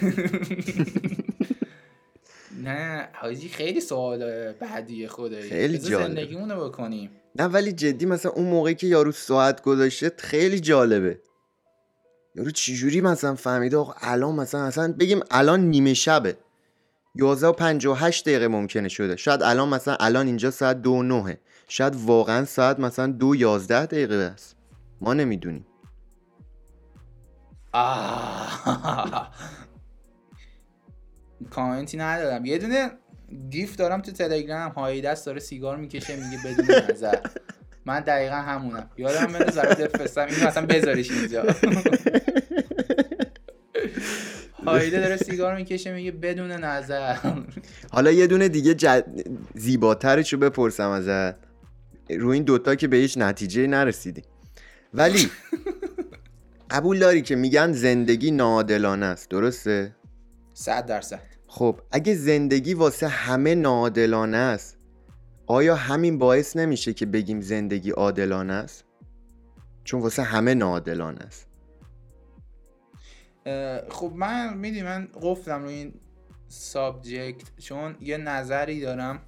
نه حاجی خیلی سوال بعدی خدایی. خیلی جالب زندگیمونو بکنیم. نه ولی جدی مثلا اون موقعی که یارو ساعت گذاشته خیلی جالبه. یارو چجوری مثلا فهمیده؟ آقا الان مثلا اصلا بگیم الان نیمه شبه. 11 و 58 دقیقه ممکنه شده. شاید الان مثلا الان اینجا ساعت دو نهه. شاید واقعا ساعت مثلا دو یازده دقیقه است. ما نمی‌دونیم. کامنتی ندارم. یه دونه گیف دارم تو تلگرام هایی دست داره سیگار می‌کشه میگه بدون نظر. من دقیقا همونم. یادم من زرد بفرستم اینو اصلا بذارش اینجا. هایده داره سیگار می‌کشه میگه بدون نظر. حالا یه دونه دیگه جد... زیباترش رو بپرسم ازت. رو این دوتا که به هیچ نتیجه نرسیدی. ولی قبول داری که میگن زندگی ناعادلانه است درسته؟ صد درصد. خب اگه زندگی واسه همه ناعادلانه است آیا همین باعث نمیشه که بگیم زندگی عادلانه است؟ چون واسه همه ناعادلانه است. خب من میدی من گفتم رو این سابجکت چون یه نظری دارم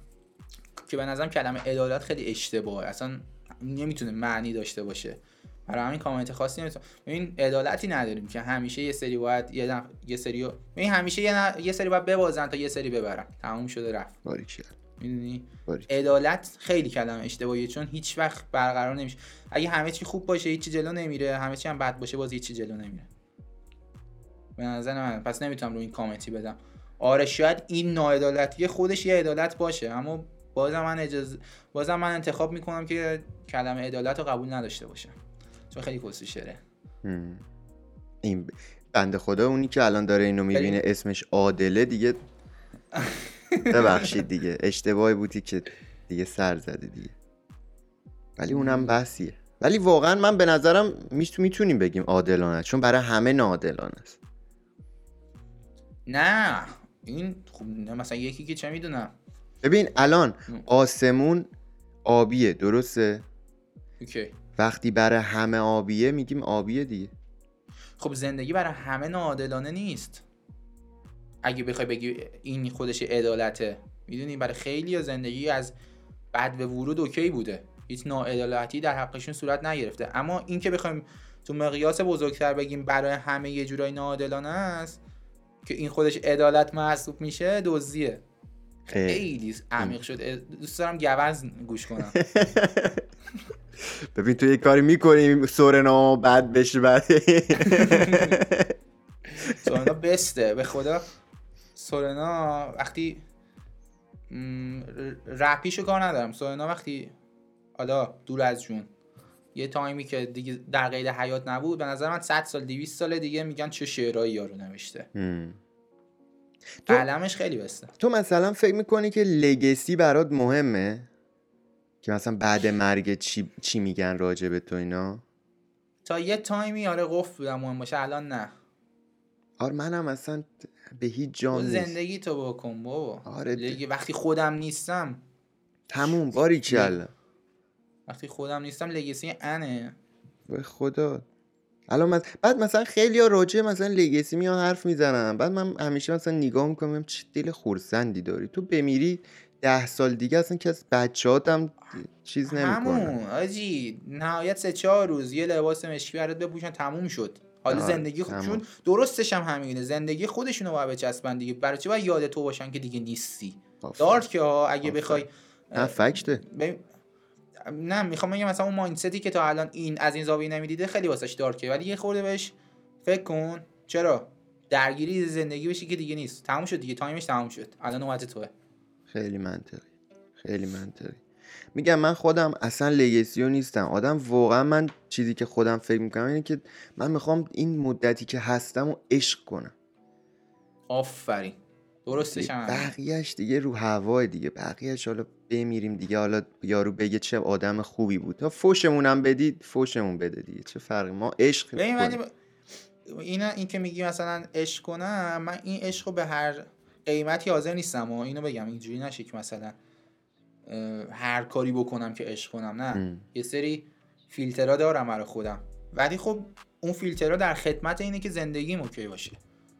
که به نظرم کلمه عدالت خیلی اشتباهه. اصلا نمی‌تونه معنی داشته باشه. برای همین کامنت خاصی نمی‌تونم. این عدالتی نداریم که همیشه یه سری باید یه, یه سری این همیشه یه, یه سری باید ببازن تا یه سری ببرن. تموم شده رفت. می‌دونی؟ عدالت خیلی کلمه اشتباهیه چون هیچ وقت برقرار نمیشه. اگه همه چی خوب باشه هیچی جلو نمیره. همه چی هم بد باشه باز هیچی جلو نمیره. به نظر من. پس نمی‌تونم رو این کامنتی بدم. آره شاید این ناعدالتی خودش یه عدالت باشه اما بازم من اجازه بازم من انتخاب می‌کنم که کلمه عدالت رو قبول نداشته باشم. چون خیلی شره این بنده خدا اونی که الان داره اینو می‌بینه اسمش عادله دیگه. ببخشید دیگه. اشتباهی بودی که دیگه سر زده دیگه. ولی اونم بحثیه. ولی واقعا من به نظرم می‌تونیم بگیم عادلانه چون برای همه ناعادلانه است. نه. این خب مثلا یکی که چه می‌دونم؟ ببین الان آسمون آبیه درسته؟ اوکی. وقتی برای همه آبیه میگیم آبیه دیگه. خب زندگی برای همه ناعادلانه نیست. اگه بخوای بگی این خودش عدالته. می‌دونی؟ برای خیلی زندگی از بعد به ورود اوکی بوده. هیچ ناعدالتی در حقشون صورت نگرفته. اما این که بخوایم تو مقیاس بزرگتر بگیم برای همه یه جورای ناعادلانه است که این خودش عدالت محسوب میشه دزدیه. خیلی. عمیق شد. دوست دارم گوز گوش کنم. ببین تو یه کاری می‌کنیم سورنا بعد بشه بعد سورنا بسته. به خدا سورنا وقتی رپیشو کار ندارم. سورنا وقتی حالا دور از جون یه تایمی که دیگه در قید حیات نبود به نظر من 100 سال 200 سال دیگه میگن چه شعرهایی یارو نوشته. علمش خیلی بسته. تو مثلا فکر می‌کنی که لگسی برات مهمه؟ که مثلا بعد مرگ چی, چی میگن راجع به تو اینا؟ تا یه تایمی آره قفل بودم مهم باشه. الان نه. آره منم اصلا به هیچ جا زندگی تو بکن بابا. آره وقتی خودم نیستم. تموم باری کلا وقتی خودم نیستم لگسی انه. به خدا. الان بعد مثلا خیلی ها راجع مثلا لگسی میان حرف می‌زنن. بعد من همیشه مثلا نگاه می‌کنم چه دل خورسندی داری. تو بمیری ده سال دیگه اصلا که از بچه هم چیز نمی‌کنه. همون آجی نهایت سه چهار روز. یه لباس مشکی برات بپوشن تموم شد. حالا زندگی خودشون درستش هم همینه. زندگی خودشونو باید بچسبن دیگه. برای چی باید یاد تو باشن که دیگه نیستی؟ دارت که ها اگه بخوای نه فکته. نه می‌خوام بگم مثلا اون مایندستی که تا الان این از این زاویه نمی‌دیده خیلی واسش دارکه ولی یه خورده بهش فکر کن. چرا؟ درگیری زندگی بشی که دیگه نیست. تموم شد دیگه. time ش تموم شد. الان اومد توه. خیلی منطقی. خیلی منطقی. میگم من خودم اصلا legacy و نیستم. آدم واقعا من چیزی که خودم فکر می‌کنم اینه که من می‌خوام این مدتی که هستم و عشق کنم. آفرین. درستش هم بقیهش دیگه رو هوای دیگه. بقیهش حالا بمیریم دیگه. حالا یارو بگه چه آدم خوبی بود. تا فوشمون هم بدید فوشمون بده دیگه. چه فرقی؟ ما عشق این این که میگی مثلا عشق کنم من این عشق رو به هر قیمتی حاضر نیستم و اینو بگم. اینجوری نشه که مثلا. هر کاری بکنم که عشق کنم نه. یه سری فیلترها دارم برای خودم. ولی خب اون فیلترها در خدمت اینه که زندگی اوکی باشه.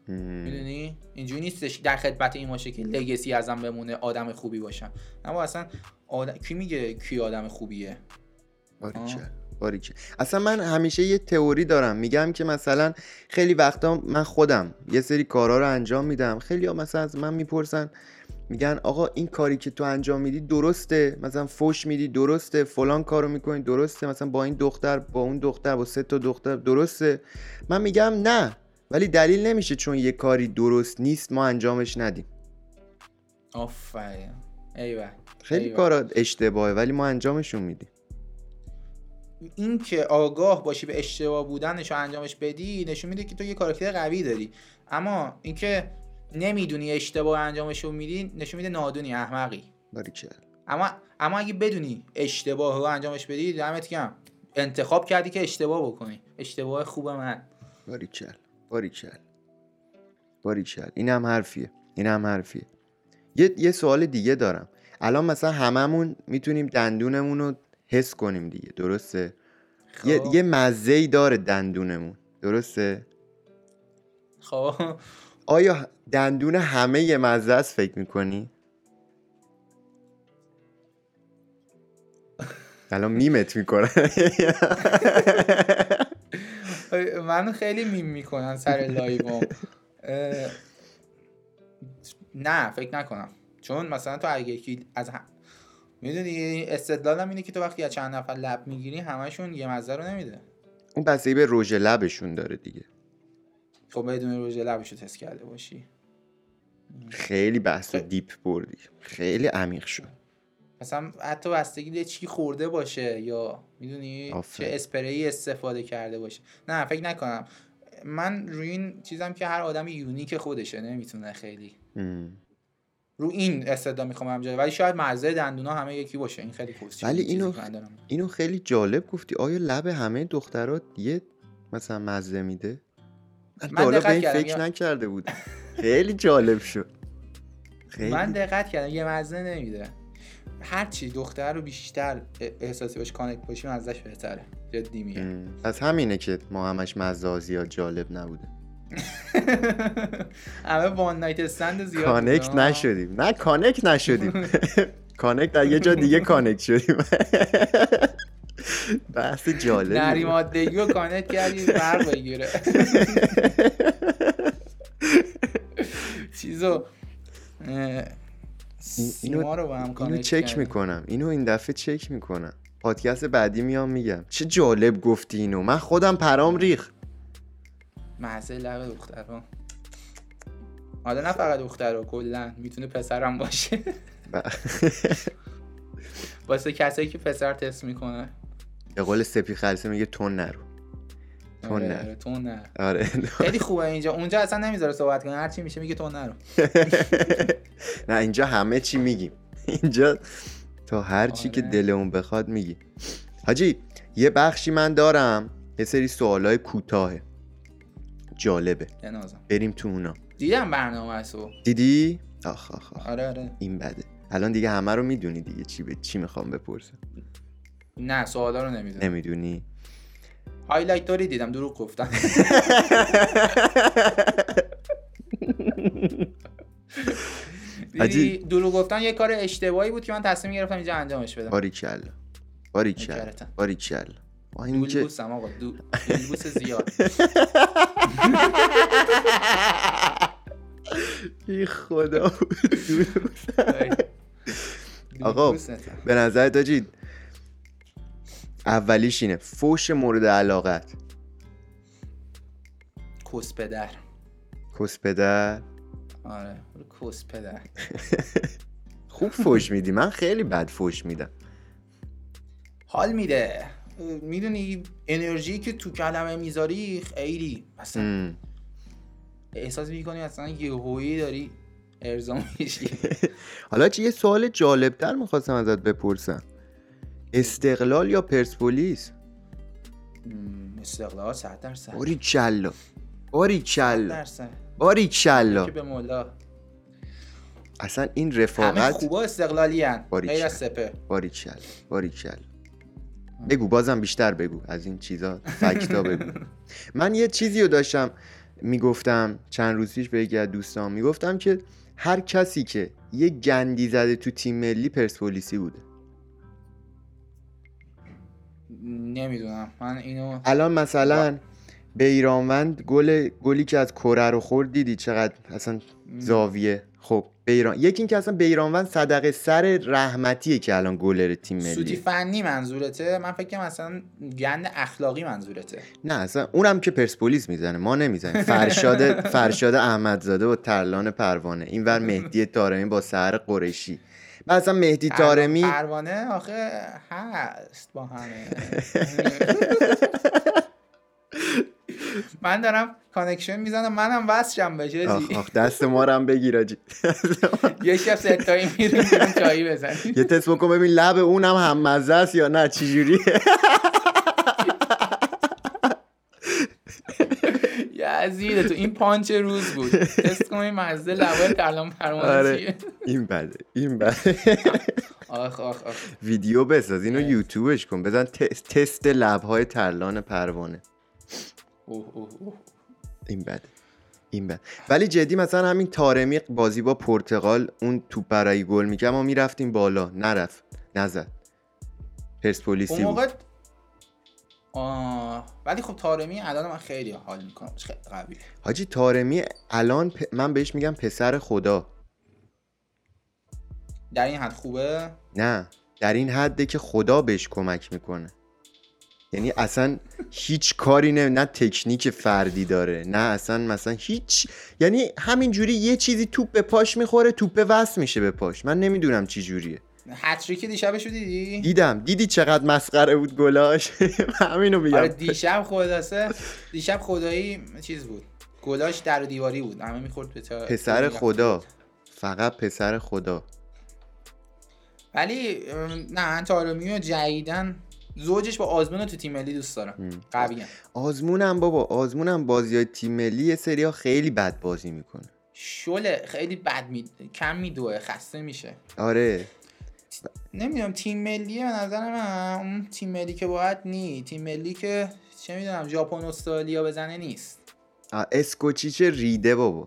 می‌دونی؟ اینجوری نیستش در خدمت این باشه که لگسی ازم بمونه آدم خوبی باشم. اما اصلا آدم... کی میگه کی آدم خوبیه؟ باریکه اصلا من همیشه یه تئوری دارم. میگم که مثلا خیلی وقتا من خودم یه سری کارها رو انجام میدم. خیلی ها مثلا از من می‌پرسن میگن آقا این کاری که تو انجام میدی درسته مثلا فوش میدی درسته فلان کارو می‌کنی درسته مثلا با این دختر با اون دختر با سه تا دختر درسته. من میگم نه ولی دلیل نمیشه چون یه کاری درست نیست ما انجامش ندیم. آفرین. خیلی کارا اشتباهه ولی ما انجامشون میدیم. این که آگاه باشی به اشتباه بودنش رو انجامش بدی نشون میده که تو یه کاراکتر قوی داری. اما اینکه نمی‌دونی اشتباه انجامش رو میدی نشون میده نادونی احمقی. باریکل اما اما اگه بدونی اشتباه رو انجامش بدی دمت گرم. انتخاب کردی که اشتباه بکنی. اشتباه خوب من. باریکل باریکل باریکل این هم حرفیه. این هم حرفیه. یه, یه سوال دیگه دارم. الان مثلا هممون می‌تونیم دندونمون رو حس کنیم دیگه. درسته؟ یه, خب. یه مزه ای داره دندونمون. درسته؟ خب. آیا دندون همه یه مزه است فکر می‌کنی؟ الان میمت می‌کنه. من خیلی میم می‌کنن سر live م. نه فکر نکنم. چون مثلا تو اگه یکی از هم... می‌دونی استدلالم اینه که تو وقتی از چند نفر لب می‌گیری همشون یه مزه رو نمیده. اون بستگی به رژ لبشون داره دیگه. خب بدون رژ لبشو تست کرده باشی. خیلی بحث deep بردی. خیلی عمیق شد. مثلا حتی بستگی چی خورده باشه یا می‌دونی چه اسپری استفاده کرده باشه. نه فکر نکنم. من روی این چیزم که هر آدم یونیک خودشه نمی‌تونه خیلی. رو این استعداد می‌خوام همجا ولی شاید مزه دندونا همه یکی باشه. این خیلی خوبه ولی اینو اینو خیلی جالب گفتی. آیا لب همه دخترات یه مثلا مزه میده؟ من به این فکر نکرده بود. خیلی جالب شد. خیلی. من دقت کردم یه مزه نمیده. هرچی دختر رو بیشتر احساسی باش connect باشیم ازش بهتره. جدی میگم. از همینه که ما همش مزه زیاد جالب نبوده. همه one night stand زیاد connect نشدیم. نه connect نشدیم. connect در یه جا دیگه connect شدیم. بحث جالب نری مادگی رو connect کردی فرق بگیره. چیزو اینو, رو با هم اینو چک می‌کنم. اینو این دفعه چک می‌کنم. پادکست بعدی میام میگم. چه جالب گفتی اینو. من خودم پرام ریخ محصه لب دخترها. حالا نه فقط دختر کلا. می‌تونه پسرم باشه. واسه کسایی که پسر تست می‌کنه. به قول سپی خلصه میگه تون نرو. تون آره، نرو. تون نرو. آره. خیلی خوبه اینجا. اونجا اصلا نمی‌ذاره صحبت کنه. هر چی میشه میگه تون نرو. نه اینجا همه چی میگیم. اینجا تا هر چی که آره. دلمون بخواد میگی. حاجی یه بخشی من دارم. یه سری سوالای کوتاهه. جالبه. بریم تو اونا. دیدم برنامه دیدی؟ آخ آخ آخ. آره آره. این بده. الان دیگه همه رو می‌دونی دیگه چی به چی می‌خوام بپرسم. نه سوالا رو نمی‌دونی نمی‌دونی؟ هایلایت داری؟ دیدم دروغ گفتم دیدی دروغ گفتن یه کار اشتباهی بود که من تصمیم گرفتم اینجا انجامش بدم. باریکلا. باریکلا. باریکلا. دولبوس هم آقا دولبوس زیاد. ای خدا. آقا به نظر داجید اولیش اینه. فوش مورد علاقت. کس پدر. کس پدر. آره کس پدر. خوب فوش میدی. من خیلی بد فوش میدم. حال میده. می‌دونی انرژی که تو کلمه می‌ذاری خیلی مثلا احساس می‌کنی اصلا یه هویی داری ارزا میشی. حالا چه یه سوال جالبتر می‌خواستم ازت بپرسم. استقلال یا پرسپولیس؟ استقلال صد درصد. باری چلا باری چلا باری چلا که به مولا اصلا این رفاقت همه خوبا استقلالی هن. غیر از سپه. باری چلا باری چلا بگو بازم بیشتر بگو. از این چیزا فکتا بگو. من یه چیزی رو داشتم می‌گفتم چند روز پیش به یکی از دوستان. می‌گفتم که هر کسی که یه گندی زده تو تیم ملی پرسپولیسی بوده. نمی‌دونم. من اینو الان مثلا به ایرانوند گل گلی که از کره رو خورد دیدی چقدر اصلا زاویه؟ خب بیران یکی اینکه اصلا بیرانوند صدقه سر رحمتیه که الان گلر تیم ملی. سوتی فنی منظورته. من فکر کنم مثلا گند اخلاقی منظورته. نه اصلا اونم که پرسپولیس می‌زنه ما نمی‌زنیم. فرشاد فرشاد احمدزاده و ترلان پروانه. اینور مهدی تارمی با سهر قریشی. مثلا مهدی تارمی پروانه آخه هست با همه. من دارم کانکشن می‌زنم منم وصلشم بشه آخ دست ما رو هم بگیر آجی. یه شب ستایی میرون چایی بزن یه تست بکن ببین لب اونم هم مزه است یا نه چجوریه یزیده تو این پانچ روز بود. تست کنیم مزه لبای کلام فرمانه آره. این بده این بده آخ آخ آخ. ویدیو بساز. اینو یوتیوبش کن. بزن تست لبهای ترلان پروانه. این بد این بد ولی جدی مثلا همین تارمی بازی با پرتغال اون تو برای گل میگه ما می‌رفتیم بالا. نرفت. نزد. پرسپولیسی اون موقع آه. ولی خب تارمی الان من خیلی حال می‌کنم. خیلی قوی. حاجی تارمی الان من بهش میگم پسر خدا. در این حد خوبه؟ نه. در این حده که خدا بهش کمک می‌کنه. یعنی اصلا هیچ کاری نه نه تکنیک فردی داره نه اصلا مثلا هیچ. یعنی همینجوری یه چیزی توپ به پاش می‌خوره توپ وصل میشه به پاش. من نمی‌دونم چی جوریه. هتریک دیشبشو دیدی؟ دیدم. دیدی چقدر مسخره بود گلاش؟ همینو میگم. آره دیشب خداسه دیشب خدایی چیز بود. گلاش در و دیواری بود. همه می‌خورد به پسر خدا. فقط پسر خدا. ولی نه تارمی و جدیدن زوجش با آزمون تو تیم ملی دوست دارم. قویه. آزمونم بابا. آزمونم بازی های تیم ملی یه سری خیلی بد بازی می‌کنه. شله خیلی بد می... کم میدوه خسته میشه. آره. نمی‌دونم تیم ملی به نظر من اون تیم ملی که باید نی تیم ملی که چه می‌دونم ژاپن استرالیا بزنه نیست. اسکوچیچ ریده بابا.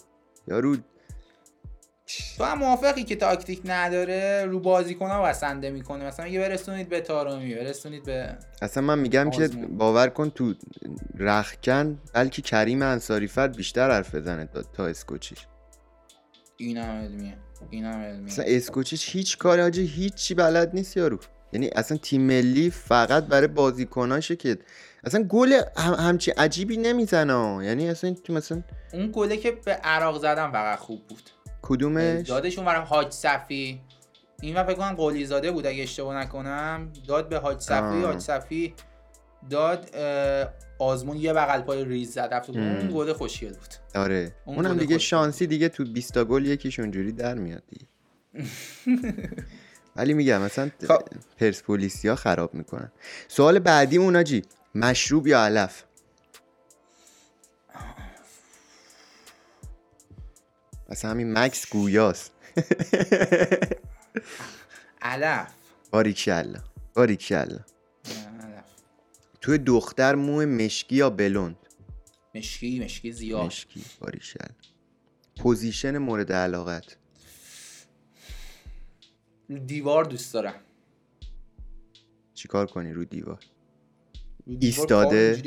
یارو تو هم موافقی که تاکتیک نداره رو بازیکن ها وسنده می‌کنه. مثلا یه برسونید به تارومی برسونید به اصلا من میگم که باور کن تو رخکن بلکه کریم انصاری فرد بیشتر حرف بزنه تا اسکوچیش این هم علمیه. این هم اصلا اسکوچیش هیچ کاری آجی هیچی بلد نیست یارو. یعنی اصلا تیم ملی فقط برای بازیکناشه که اصلا گل هم همچی عجیبی نمی‌زنه. یعنی اصلا تو مثلا اون گله که به عراق زدم فقط خوب بود. کدومش؟ دادشون برای حاج صفی. این فکر کنم قولی زاده بود اگه اشتباه نکنم. داد به حاج صفی حاج صفی داد آزمون یه بغل پای ریز زد رفت اون گل خوشگل بود. آره. اون اونم دیگه شانسی دیگه تو 20 تا گل یکیش اونجوری در میاد دیگه. ولی میگم مثلا خب. پرسپولیسیا خراب می‌کنن. سوال بعدی اوناجی مشروب یا علف؟ اصلا همین مکس گویاست. علف. باریکشالله باریکشالله توی دختر مو مشکی یا بلوند؟ مشکی مشکی زیاد. مشکی باریکشالله position مورد علاقت؟ دیوار دوست دارم. چیکار کنی رو دیوار؟ ایستاده؟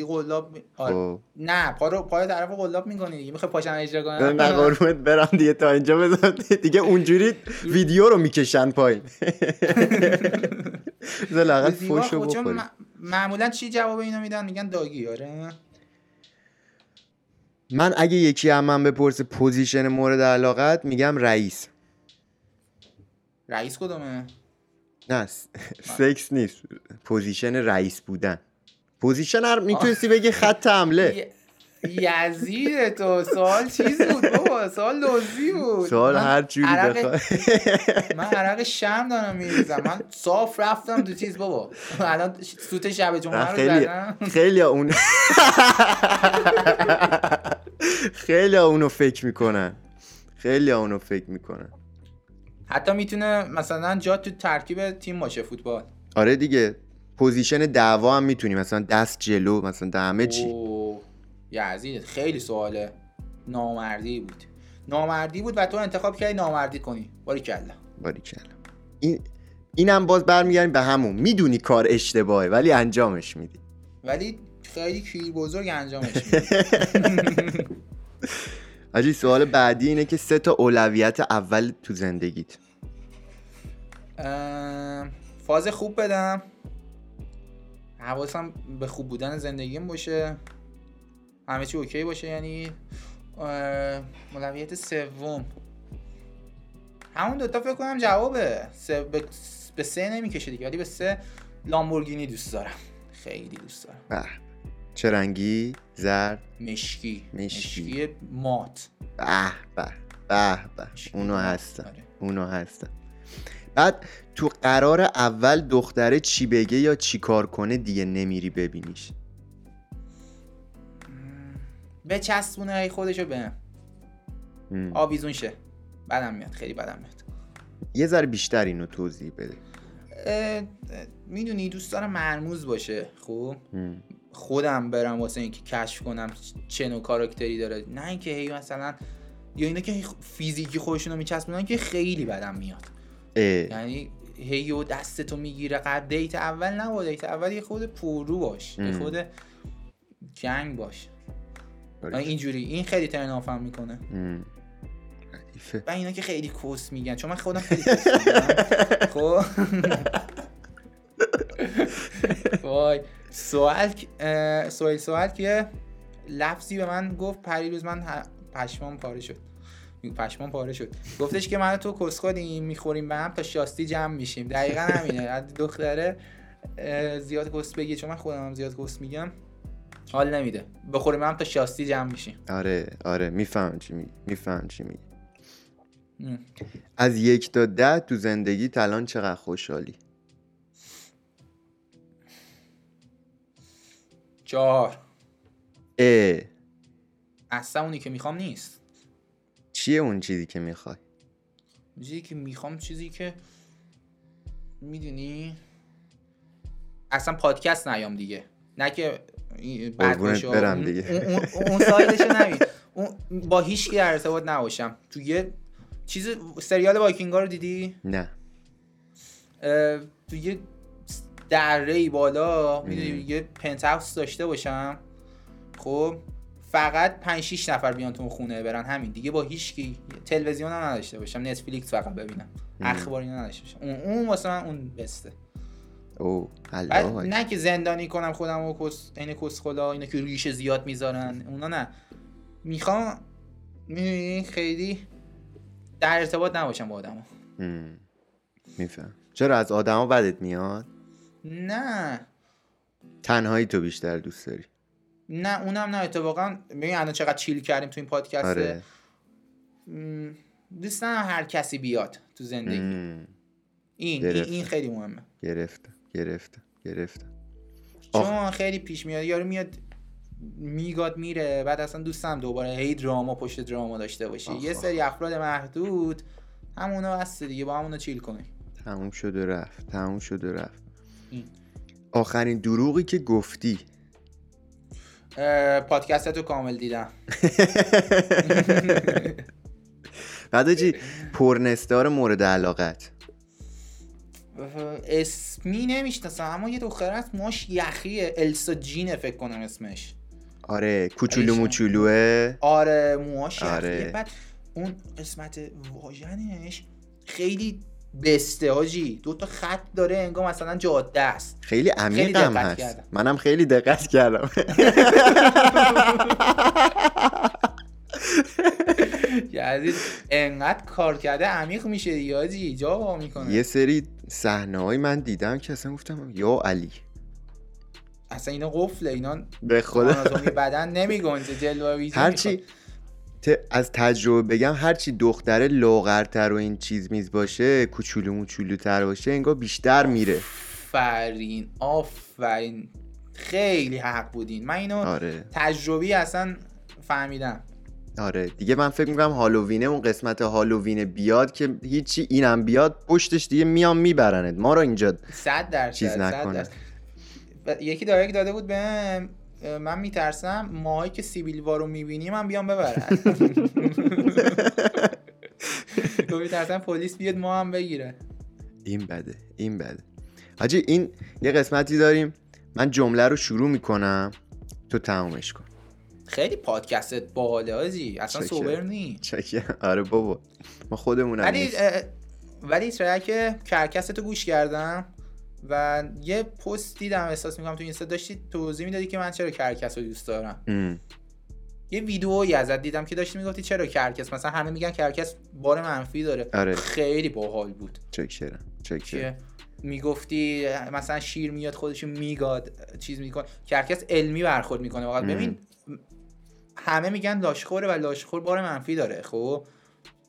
آره. خب. نه پا رو پای طرف قلاب می‌کنی دیگه. می‌خوای پاشم اجرا کنم نه قربونت برم دیگه تا اینجا بزن دیگه اونجوری ویدیو رو می‌کشن پایین. زلاقت فوشو بخوری معمولا چی جواب اینو میدن؟ میگن doggy. آره. من اگه یکی هم من بپرسه position مورد علاقت میگم رئیس. رئیس کدومه؟ نه سکس نیست. position رئیس بودن. position هر می‌تونستی بگی خط حمله. یزید تو سوال چیز بود بابا سوال لوزی بود. سوال هر جوری عرق... من عرق شم دارم میریزم من صاف رفتم دو چیز بابا. الان سوت شب جمعه رو خیلی خیلی اون خیلی اونو فکر می‌کنن. خیلی اونو فکر می‌کنن. حتی می‌تونه مثلا جا تو ترکیب تیم باشه فوتبال. آره دیگه. پوزیشن دعوا هم می‌تونی. مثلا دست جلو مثلا همه چی؟ یزید خیلی سواله نامردی بود. نامردی بود و تو انتخاب کردی نامردی کنی. باری کلا باری کلا این اینم باز برمیگردیم به همون. می‌دونی کار اشتباهه ولی انجامش میدی. ولی خیلی کیر بزرگ انجامش میدی. حاجی سوال بعدی اینه که سه تا اولویت اول تو زندگیت. فاز خوب بدم. حواسم به خوب بودن زندگیم باشه. همه چی اوکی باشه یعنی مولویت سوم. همون دوتا فکر کنم جوابه. سه به... سه نمی‌کشه دیگه ولی به سه لامبورگینی دوست دارم. خیلی دوست دارم. به. چه رنگی؟ زرد؟ مشکی. مشکی, مشکی مات. به به به به. اونو هستم. آره. اونو هستم. بعد تو قرار اول دختره چی بگه یا چی کار کنه دیگه نمیری ببینیش. به چسبونه خودشو به آویزون شه. بدم میاد خیلی بدم میاد. یه ذره بیشتر اینو توضیح بده. می‌دونی دوست دارم مرموز باشه خب خودم برم واسه اینکه کشف کنم چه نوع کاراکتری داره. نه اینکه هی مثلا یا اینا که فیزیکی خودشونو رو میچسبونن که خیلی بدم میاد. یعنی هی و دستتو می‌گیره قد دیت اول نه با دیت اول یه خود پررو باش یه خود جنگ باش. اینجوری. این خیلی ترنافم می‌کنه. و اینا که خیلی کوس میگن. چون من خودم خیلی خب. وای. سوال سوال سوال که لفظی به من گفت پریروز من پشمام پاره شد. پشمان پاره شد. گفتش که من تو کسخودیم می‌خوریم به هم تا شاستی جمع میشیم. دقیقا همینه. دختره زیاد کس بگی. چون من خودم هم زیاد کس میگم. حال نمیده. بخوریم هم تا شاستی جمع میشیم. آره آره میفهم چی میگی میفهم چی میگی. از یک تا ده تو زندگی الان چقدر خوشحالی؟ چهار. اه. اصلا اونی که می‌خوام نیست. چیه اون چیزی که می‌خوای؟ چیزی که می‌خوام چیزی که می‌دونی؟ اصلا پادکست نیام دیگه. نه که برم دیگه. اون, اون سایدشو نمید اون با هیچ کی در ارتباط نباشم. تو یه چیز سریال وایکینگا رو دیدی؟ نه. تو یه دره بالا می‌دونی یه پنت داشته باشم. خب فقط 5 6 نفر بیان تو خونه برن. همین دیگه با هیچ کی. تلویزیون هم نداشته باشم. نتفلیکس فقط ببینم. اخبار اینا نداشته باشم. اون اون واسه من اون بسته او نه که زندانی کنم خودم و کس عین کس خدا اینا که ریش زیاد می‌ذارن اونا نه. می‌خوام می‌دونی خیلی در ارتباط نباشم با آدمو میفهم. چرا از آدما بدت میاد؟ نه. تنهایی تو بیشتر دوست داری. نه اونم نه اتفاقا. ببین الان چقدر چیل کردیم تو این پادکست. آره. دوست هر کسی بیاد تو زندگی. این این خیلی مهمه. گرفته. گرفته گرفته. چون خیلی پیش میاد یارو میاد میگاد میره بعد اصلا دوستم دوباره هی دراما پشت دراما داشته باشه. یه سری افراد محدود همونو هست دیگه با همونو چیل کنی تموم شد و رفت تموم شد و رفت. آخرین دروغی که گفتی؟ پادکست تو کامل دیدم. بعد چی پرنستار مورد علاقت. اسمی نمی‌شناسم اما یه دختر هست موش یخیه. السا جینه فکر کنم اسمش. آره کوچولو موچولوه. آره موهاش آره. بعد اون قسمت واژنش خیلی بسته آجی. دو تا خط داره انگار مثلا جاده است. خیلی عمیق هم هست. کردم. منم خیلی دقت کردم. یعنی انقدر کار کرده عمیق میشه آجی جا می‌کنه. یه سری صحنه های من دیدم که اصلا گفتم یا علی. اصلا اینا قفله اینا به خدا. بدن نمیگنجه جلوه هرچی از تجربه بگم هرچی دختره لاغرتر و این چیز میز باشه کوچولو موچولو تر باشه انگار بیشتر میره. آفرین آفرین. خیلی حق بودین. من اینو آره. تجربی اصلا فهمیدم. آره. دیگه من فکر می‌کنم هالووینه اون قسمت هالووینه بیاد که هیچی اینم بیاد پشتش دیگه میام میبرنت. ما رو اینجا صد درصد چیز نکنه. یکی دایرکت داده بود به من میترسم ماهایی که سیبیل وارو می‌بینیم من بیام ببرن تو میترسم پلیس بیاد ما هم بگیره. این بده این بده. حاجی این یه قسمتی داریم. من جمله رو شروع می‌کنم. تو تمومش کن. خیلی پادکستت باحاله آجی. اصلا سوبر نی آره بابا. ما خودمون ولی ولی که کرکست گوش کردم و یه پست دیدم احساس می‌کنم تو اینستا. داشتی توضیح می‌دادی که من چرا کرکس رو دوست دارم. یه ویدئویی ازت دیدم که داشتی می‌گفتی چرا کرکس مثلا همه میگن کرکس بار منفی داره. آره. خیلی باحال بود. چاکرم. چاکرم. می‌گفتی مثلا شیر میاد خودشو میگاد چیز می‌کنه. کرکس علمی برخورد می‌کنه. واقعا ببین همه میگن لاشخوره و لاشخور بار منفی داره خب؟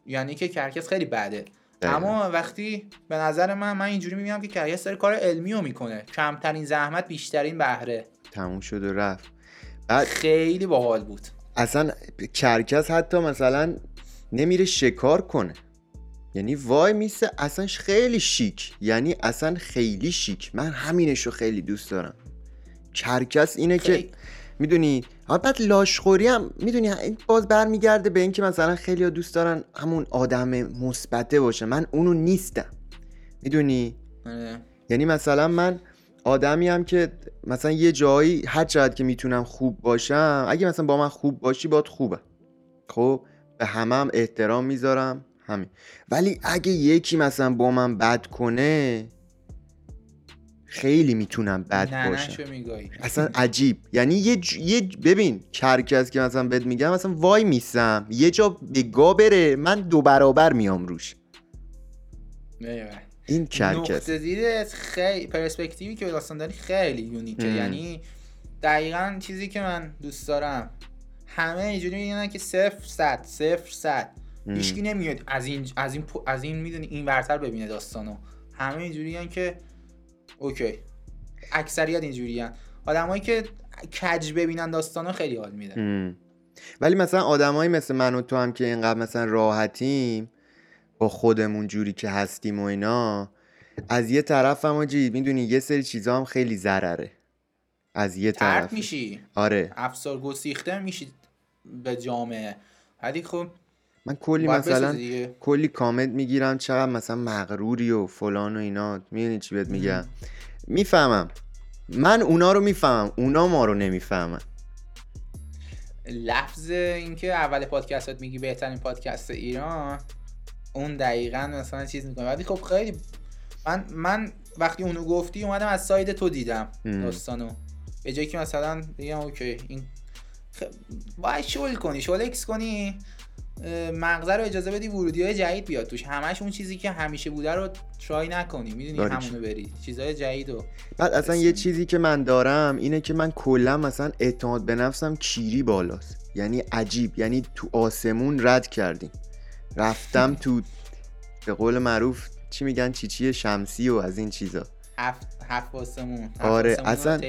یعنی که کرکس خیلی بده. اما وقتی به نظر من من اینجوری می‌بینم که کرکس داره کار علمی رو می‌کنه. کمترین زحمت بیشترین بهره. تموم شد و رفت. بعد خیلی باحال بود. اصلا کرکس حتی مثلا نمیره شکار کنه. یعنی وای میسه اصلا خیلی شیک. یعنی اصلا خیلی شیک. من همینش رو خیلی دوست دارم. کرکس اینه که می‌دونی بعد لاشخوری هم می‌دونی باز برمیگرده به اینکه مثلا خیلی دوست دارن همون آدم مثبته باشه. من اونو نیستم. می‌دونی؟ آره. یعنی مثلا من آدمی هم که مثلا یه جایی هر چقدر که می‌تونم خوب باشم اگه مثلا با من خوب باشی باد خوبه. خب؟ به همه هم احترام می‌ذارم. همین. ولی اگه یکی مثلا با من بد کنه خیلی می‌تونم بد نه باشم. نه اصلا عجیب. یعنی یه, ج... یه ببین کرکس که مثلا بهت میگم مثلا وای میسم. یه جا به گا بره من دو برابر میام روش. این کرکس نقطه دیدت خیلی پرسپکتیوی که داستان داری خیلی یونیکه. یعنی دقیقا چیزی که من دوست دارم. همه اینجوری میگن که صفر صد صفر صد. هیچکی نمیاد از این از این از این می‌دونی این ورتر ببینه داستانو. همه اینجوری که اوکی. اکثریت اینجوری هن. آدمایی که کج ببینن داستانو خیلی حال میده. ولی مثلا آدمایی مثل من و تو هم که اینقدر مثلا راحتیم با خودمون جوری که هستیم و اینا از یه طرف هم آجی می‌دونی یه سری چیزا هم خیلی ضرره. از یه طرف. میشی. آره. افسار گسیخته میشی به جامعه. ولی خب من کلی مثلا کلی کامنت می‌گیرم چقدر مثلا مغروری و فلان و اینا. می‌دونی چی بهت میگم؟ می‌فهمم. من اونا رو می‌فهمم. اونا ما رو نمی‌فهمن. لفظ اینکه اول پادکستات میگی بهترین پادکست ایران اون دقیقا مثلا چیز می‌کنه. ولی خب خیلی من من وقتی اونو گفتی اومدم از side تو دیدم داستانو. به جایی که مثلا بگم okay این خ... باید شل کنی شل اکس کنی. مغزه رو اجازه بدی ورودی های جدید بیاد توش. همش اون چیزی که همیشه بوده رو ترای نکنی. می‌دونی همونو بری. چیزهای جدید و بعد اصلا یه چیزی که من دارم اینه که من کلا مثلا اعتماد به نفسم کیری بالاست. یعنی عجیب. یعنی تو آسمون رد کردیم. رفتم تو به قول معروف چی میگن؟ چیچی شمسی و از این چیزا. هفت آسمون آره اصلا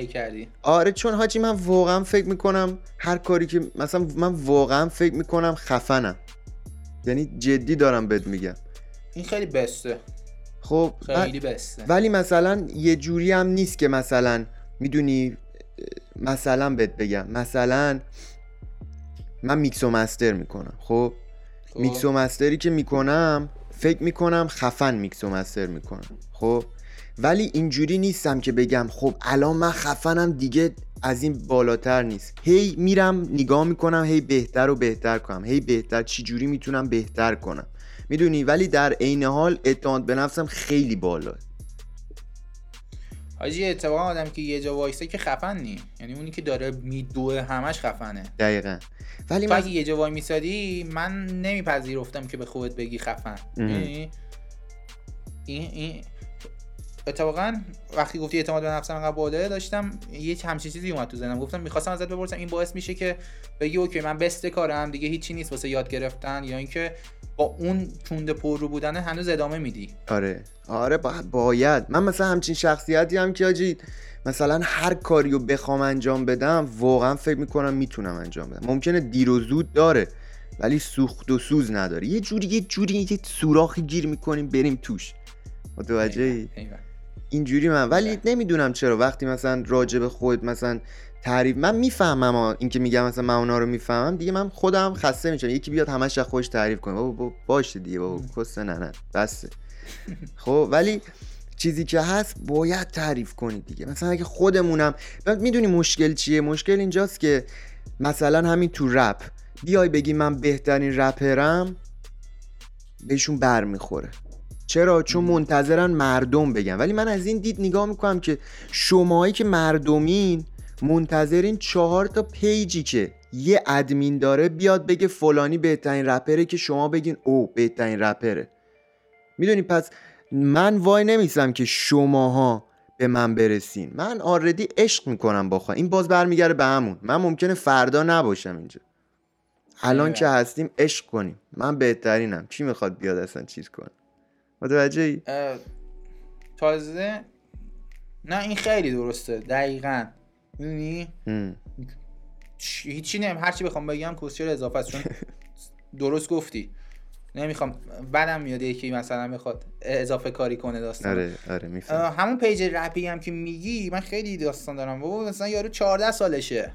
آره چون حاجی من واقعا فکر می‌کنم هر کاری که مثلا من واقعا فکر می‌کنم خفنم. یعنی جدی دارم بهت میگم. این خیلی بسته. خب خیلی بسته. ولی مثلا یه جوری هم نیست که مثلا می‌دونی مثلا بهت بگم. مثلا من میکس و master می‌کنم خب؟ خب. میکس و master ی که می‌کنم فکر می‌کنم خفن میکس و master می‌کنم خب؟ ولی اینجوری نیستم که بگم خب الان من خفنم دیگه از این بالاتر نیست. هی میرم نگاه می‌کنم هی بهتر و بهتر کنم. هی بهتر چی جوری می‌تونم بهتر کنم. می‌دونی؟ ولی در عین حال اعتماد به نفسم خیلی بالا. حاجی اتفاقا آدم که یه جا وایسه که خفن نی یعنی اونی که داره میدوه همش خفنه. دقیقا. ولی من... اگه یه جا وای میسادی من نمیپذیرفتم که به خودت بگی خفن. یعنی این این اتفاقا وقتی گفتی اعتماد به نفسم انقدر بالا داشتم یه همچین چیزی اومد تو ذهنم. گفتم می‌خواستم ازت بپرسم این باعث میشه که بگی اوکی من بست کارم دیگه هیچی نیست واسه یاد گرفتن یا اینکه با اون چونده پر رو بودن هنوز ادامه میدی. آره. آره باید, باید. من مثلا همچین شخصیتی هم که آجی مثلا هر کاری رو بخوام انجام بدم واقعا فکر می‌کنم می‌تونم انجام بدم. ممکنه دیر و زود داره ولی سوخت و سوز نداره. یه جوری یه جوری یه سوراخی گیر می‌کنیم بریم توش. متوجه اینجوری من. ولی نمی‌دونم چرا. وقتی مثلا راجع به خود مثلا تعریف من می‌فهمم اینکه میگم مثلا من اونا رو می‌فهمم. دیگه من خودم خسته میشم. یکی بیاد همش خودش تعریف کنه. بابا باشه دیگه. بابا کس نه نه. بسه. خب ولی چیزی که هست باید تعریف کنید دیگه. مثلا اگه خودمونم می‌دونی مشکل چیه؟ مشکل اینجاست که مثلا همین تو رپ. بیای بگی من بهترین رپرم بهشون بر می‌خوره چرا؟ چون منتظرن مردم بگن. ولی من از این دید نگاه می‌کنم که شماهایی که مردمین منتظرین چهار تا پیجی که یه ادمین داره بیاد بگه فلانی بهترین رپره که شما بگین او بهترین رپره. می‌دونی؟ پس من وای نمیسم که شماها به من برسین. من آردی عشق می‌کنم با این باز برمیگره به همون. من ممکنه فردا نباشم اینجا. الان که هستیم عشق کنیم. من بهترینم. کی می‌خواد بیاد اصلا چیز کنه؟ متوجه ای؟ تازه نه این خیلی درسته دقیقا. می‌دونی؟ هیچی نیم هرچی بخوام بگم کسشر اضافه است چون درست گفتی. نمی‌خوام بعدم میاد یکی مثلا می‌خواد اضافه کاری کنه داستان. آره آره همون page رپی هم که میگی من خیلی داستان دارم. بابا مثلا یارو 14 سالشه.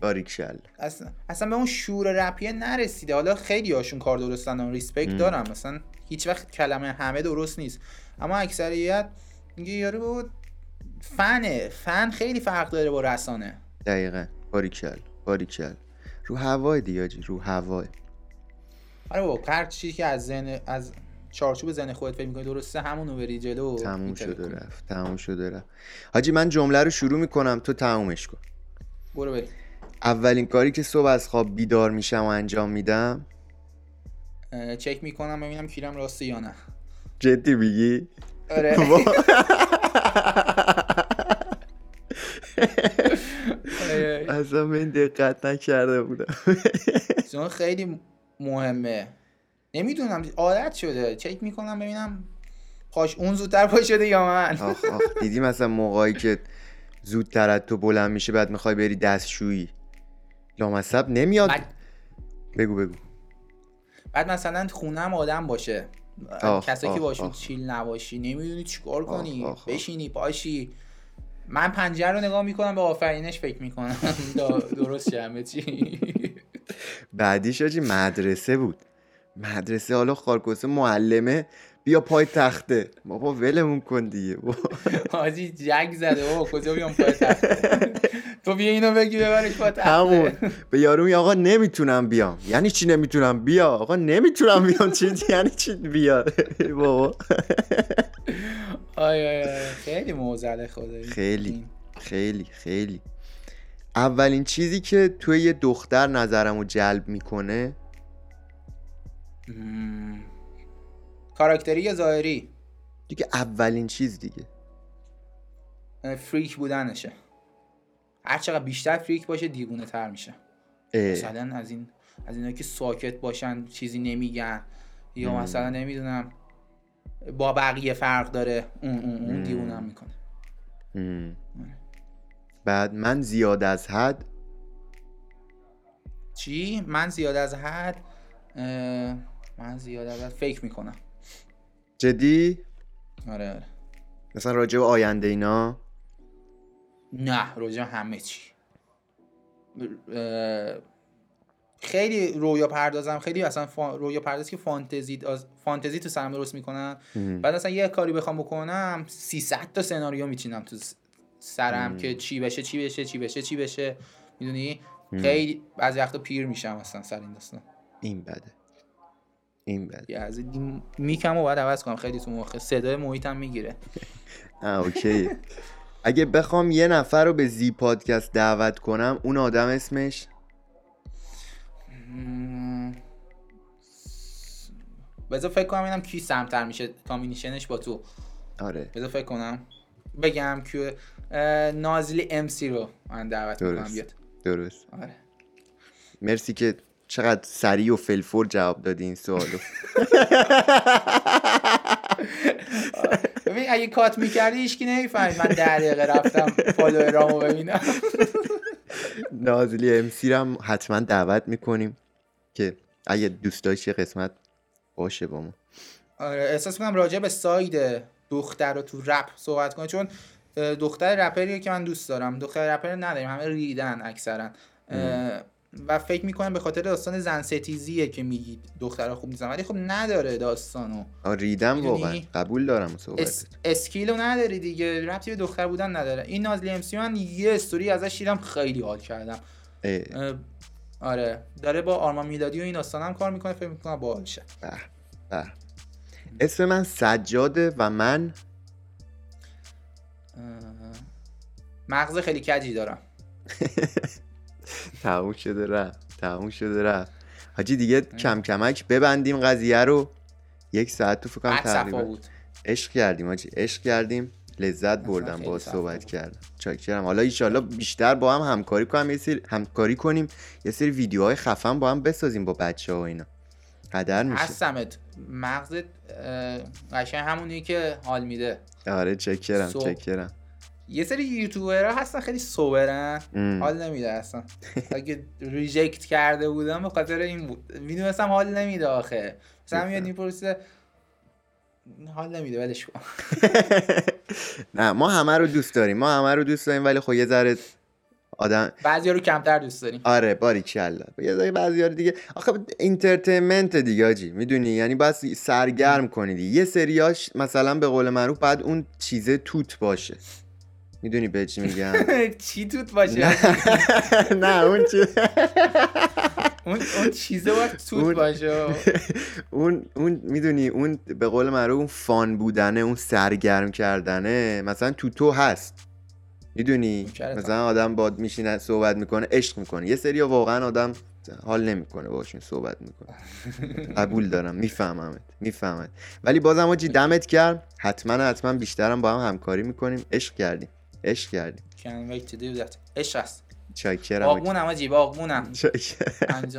باریکشل اصلا اصلا به اون شعور رپیه نرسیده. حالا خیلی هاشون کار درستن و respect دارم مثلا هیچ وقت کلمه همه درست نیست. اما اکثریت میگه یارو بابا fan ه. fan خیلی فرق داره با رسانه. دقیقا. باریکل باریکل رو هوای دیاجی رو هوای. آره بابا هر چیزی که از ذهن از چارچوب ذهن خودت فکر می‌کنی درسته همونو بری جلو تموم شده رفت تموم شده رفت. حاجی من جمله رو شروع می‌کنم تو تمومش کن. برو بریم. اولین کاری که صبح از خواب بیدار میشم و انجام میدم؟ چک می‌کنم ببینم کیرم راسته یا نه. جدی میگی؟ آره. اصلا من دقت نکرده بودم. چون خیلی مهمه. نمی‌دونم عادت شده. چک می‌کنم ببینم پاش اون زودتر پا شده یا من. آخ آخ. دیدی مثلا موقعی که زودتر از تو بلند میشه بعد می‌خوای بری دستشویی. لامصب نمیاد. بگو بگو. بعد مثلا خونم آدم باشه. کسی که باشون چیل نباشی نمی‌دونی چیکار کنی. بشینی پاشی. من پنجره رو نگاه می‌کنم به آفرینش فکر می‌کنم. درست همه چی؟ بعدیش آجی مدرسه بود. مدرسه حالا خارکوسه معلمه بیا پای تخته. بابا ولمون کن دیگه. حاجی جگ زده بابا کجا بیام پای تخته؟ تو بیا اینو بگی ببرش پای تخته. همون. به یارو آقا نمی‌تونم بیام. یعنی چی نمی‌تونم بیا؟ آقا نمی‌تونم بیام. چی یعنی چی بیا بابا. آی آی خیلی موزله خدایی. خیلی. خیلی خیلی. اولین چیزی که توی یه دختر نظرمو جلب می‌کنه؟ کاراکتری یا ظاهری؟ دیگه اولین چیز دیگه. فریک بودنشه. هر چقدر بیشتر فریک باشه دیوونه تر میشه مثلا از این از اینا که ساکت باشن چیزی نمیگن یا مثلا نمی‌دونم با بقیه فرق داره اون اون اون می‌کنه. بعد من زیاد از حد چی؟ من زیاد از حد؟ من زیاد از حد فکر می‌کنم. جدی؟ آره آره. مثلا راجع به آینده اینا؟ نه راجع همه چی. خیلی رویا پردازم خیلی اصلا فا... رویا پرداز که فانتزی فانتزی تو سرم درست می‌کنن. بعد اصلا یه کاری بخوام بکنم 300 تا سناریو میچینم تو سرم که چی بشه چی بشه چی بشه چی بشه. می‌دونی؟ خیلی بعضی وقتا پیر میشم اصلا سر این داستان. این بده. این بده. از میکم و باید عوض کنم. خیلی تو مخه صدای محیطم می‌گیره. آه اوکی. اگه بخوام یه نفر رو به زی پادکست دعوت کنم اون آدم اسمش؟ بذار فکر کنم اینم کی سمتر میشه. کامبینیشنش با تو. آره. بذار فکر کنم. بگم که نازلی ام سی رو من دعوت می‌کنم. بیاد. درست. آره. مرسی که چقدر سریع و فلفور جواب دادی این سوالو. ببین اگه کات می‌کردی ایشکی نمی‌فهمید. من در دقیقه رفتم فالوورامو ببینم. نازلی امسی هم حتما دعوت می‌کنیم که اگه دوست داشتی قسمت باشه با ما. آره احساس کنم راجع به side دختر رو تو رپ صحبت کنه. چون دختر رپریه که من دوست دارم. دختر رپر نداریم همه ریدن اکثرا. و فکر می‌کنم به خاطر داستان زن ستیزیه که میگید دخترها خوب نیستن ولی خب نداره داستانو. ریدم واقعا. قبول دارم اس... skill و نداری دیگه. ربطی به دختر بودن نداره. این نازلی امسی من یه استوری ازش دیدم خیلی حال کردم. اه. آره. داره با آرمان میلادی و این داستان هم کار می‌کنه فکر می‌کنم باحالشه به به. اسم من سجاده و من مغز خیلی کجی دارم. تموم شده رفت تموم شده رفت. حاجی دیگه کم کمک ببندیم قضیه رو. یک ساعت تو فکرم تقریبا بود. عشق کردیم حاجی عشق کردیم. لذت بردم با صحبت کردم چاکرم. حالا ایشالله بیشتر با هم همکاری کنیم یه سری همکاری کنیم یه سری ویدیوهای خفن با هم بسازیم با بچه ها و اینا. قدر میشه. هستمت مغزت قشنگ همونی که حال میده. آره چکرم سو... چکرم. یه سری یوتیوبرها هستن خیلی سوبرن حال نمیده اصلا. اگه ریجکت کرده بودم به خاطر این بود. می‌دونستم حال نمیده آخه. مثلا میاد می‌پرسه حال نمیده ولش کن. نه ما همه رو دوست داریم. ما همه رو دوست داریم ولی خب یه ذره آدم بعضی رو کمتر دوست داریم. آره باری کلا یه ذره بعضی رو دیگه. آخه entertainment دیگه آجی می‌دونی؟ یعنی باید سرگرم کنی دیگه. یه سریاش مثلا به قول معروف بعد اون چیزه توت باشه. می‌دونی به چی میگم؟ چی توت باشه؟ نه. اون چی اون اون چیزه باید توت باشه. اون اون می‌دونی اون به قول معروف اون fun بودنه اون سرگرم کردنه. مثلا تو تو هست. می‌دونی؟ مثلا آدم باد میشینه صحبت می‌کنه عشق می‌کنه. یه سری واقعا آدم حال نمی‌کنه باشون صحبت می‌کنه. قبول دارم میفهممت میفهمت ولی بازم آجی دمت کرد حتما حتما بیشترم با هم همکاری می‌کنیم. عشق کردیم. عشق کردیم can't wait to do that. عشق است. چاکرم. باغمونم آجی باغمونم چاکرم.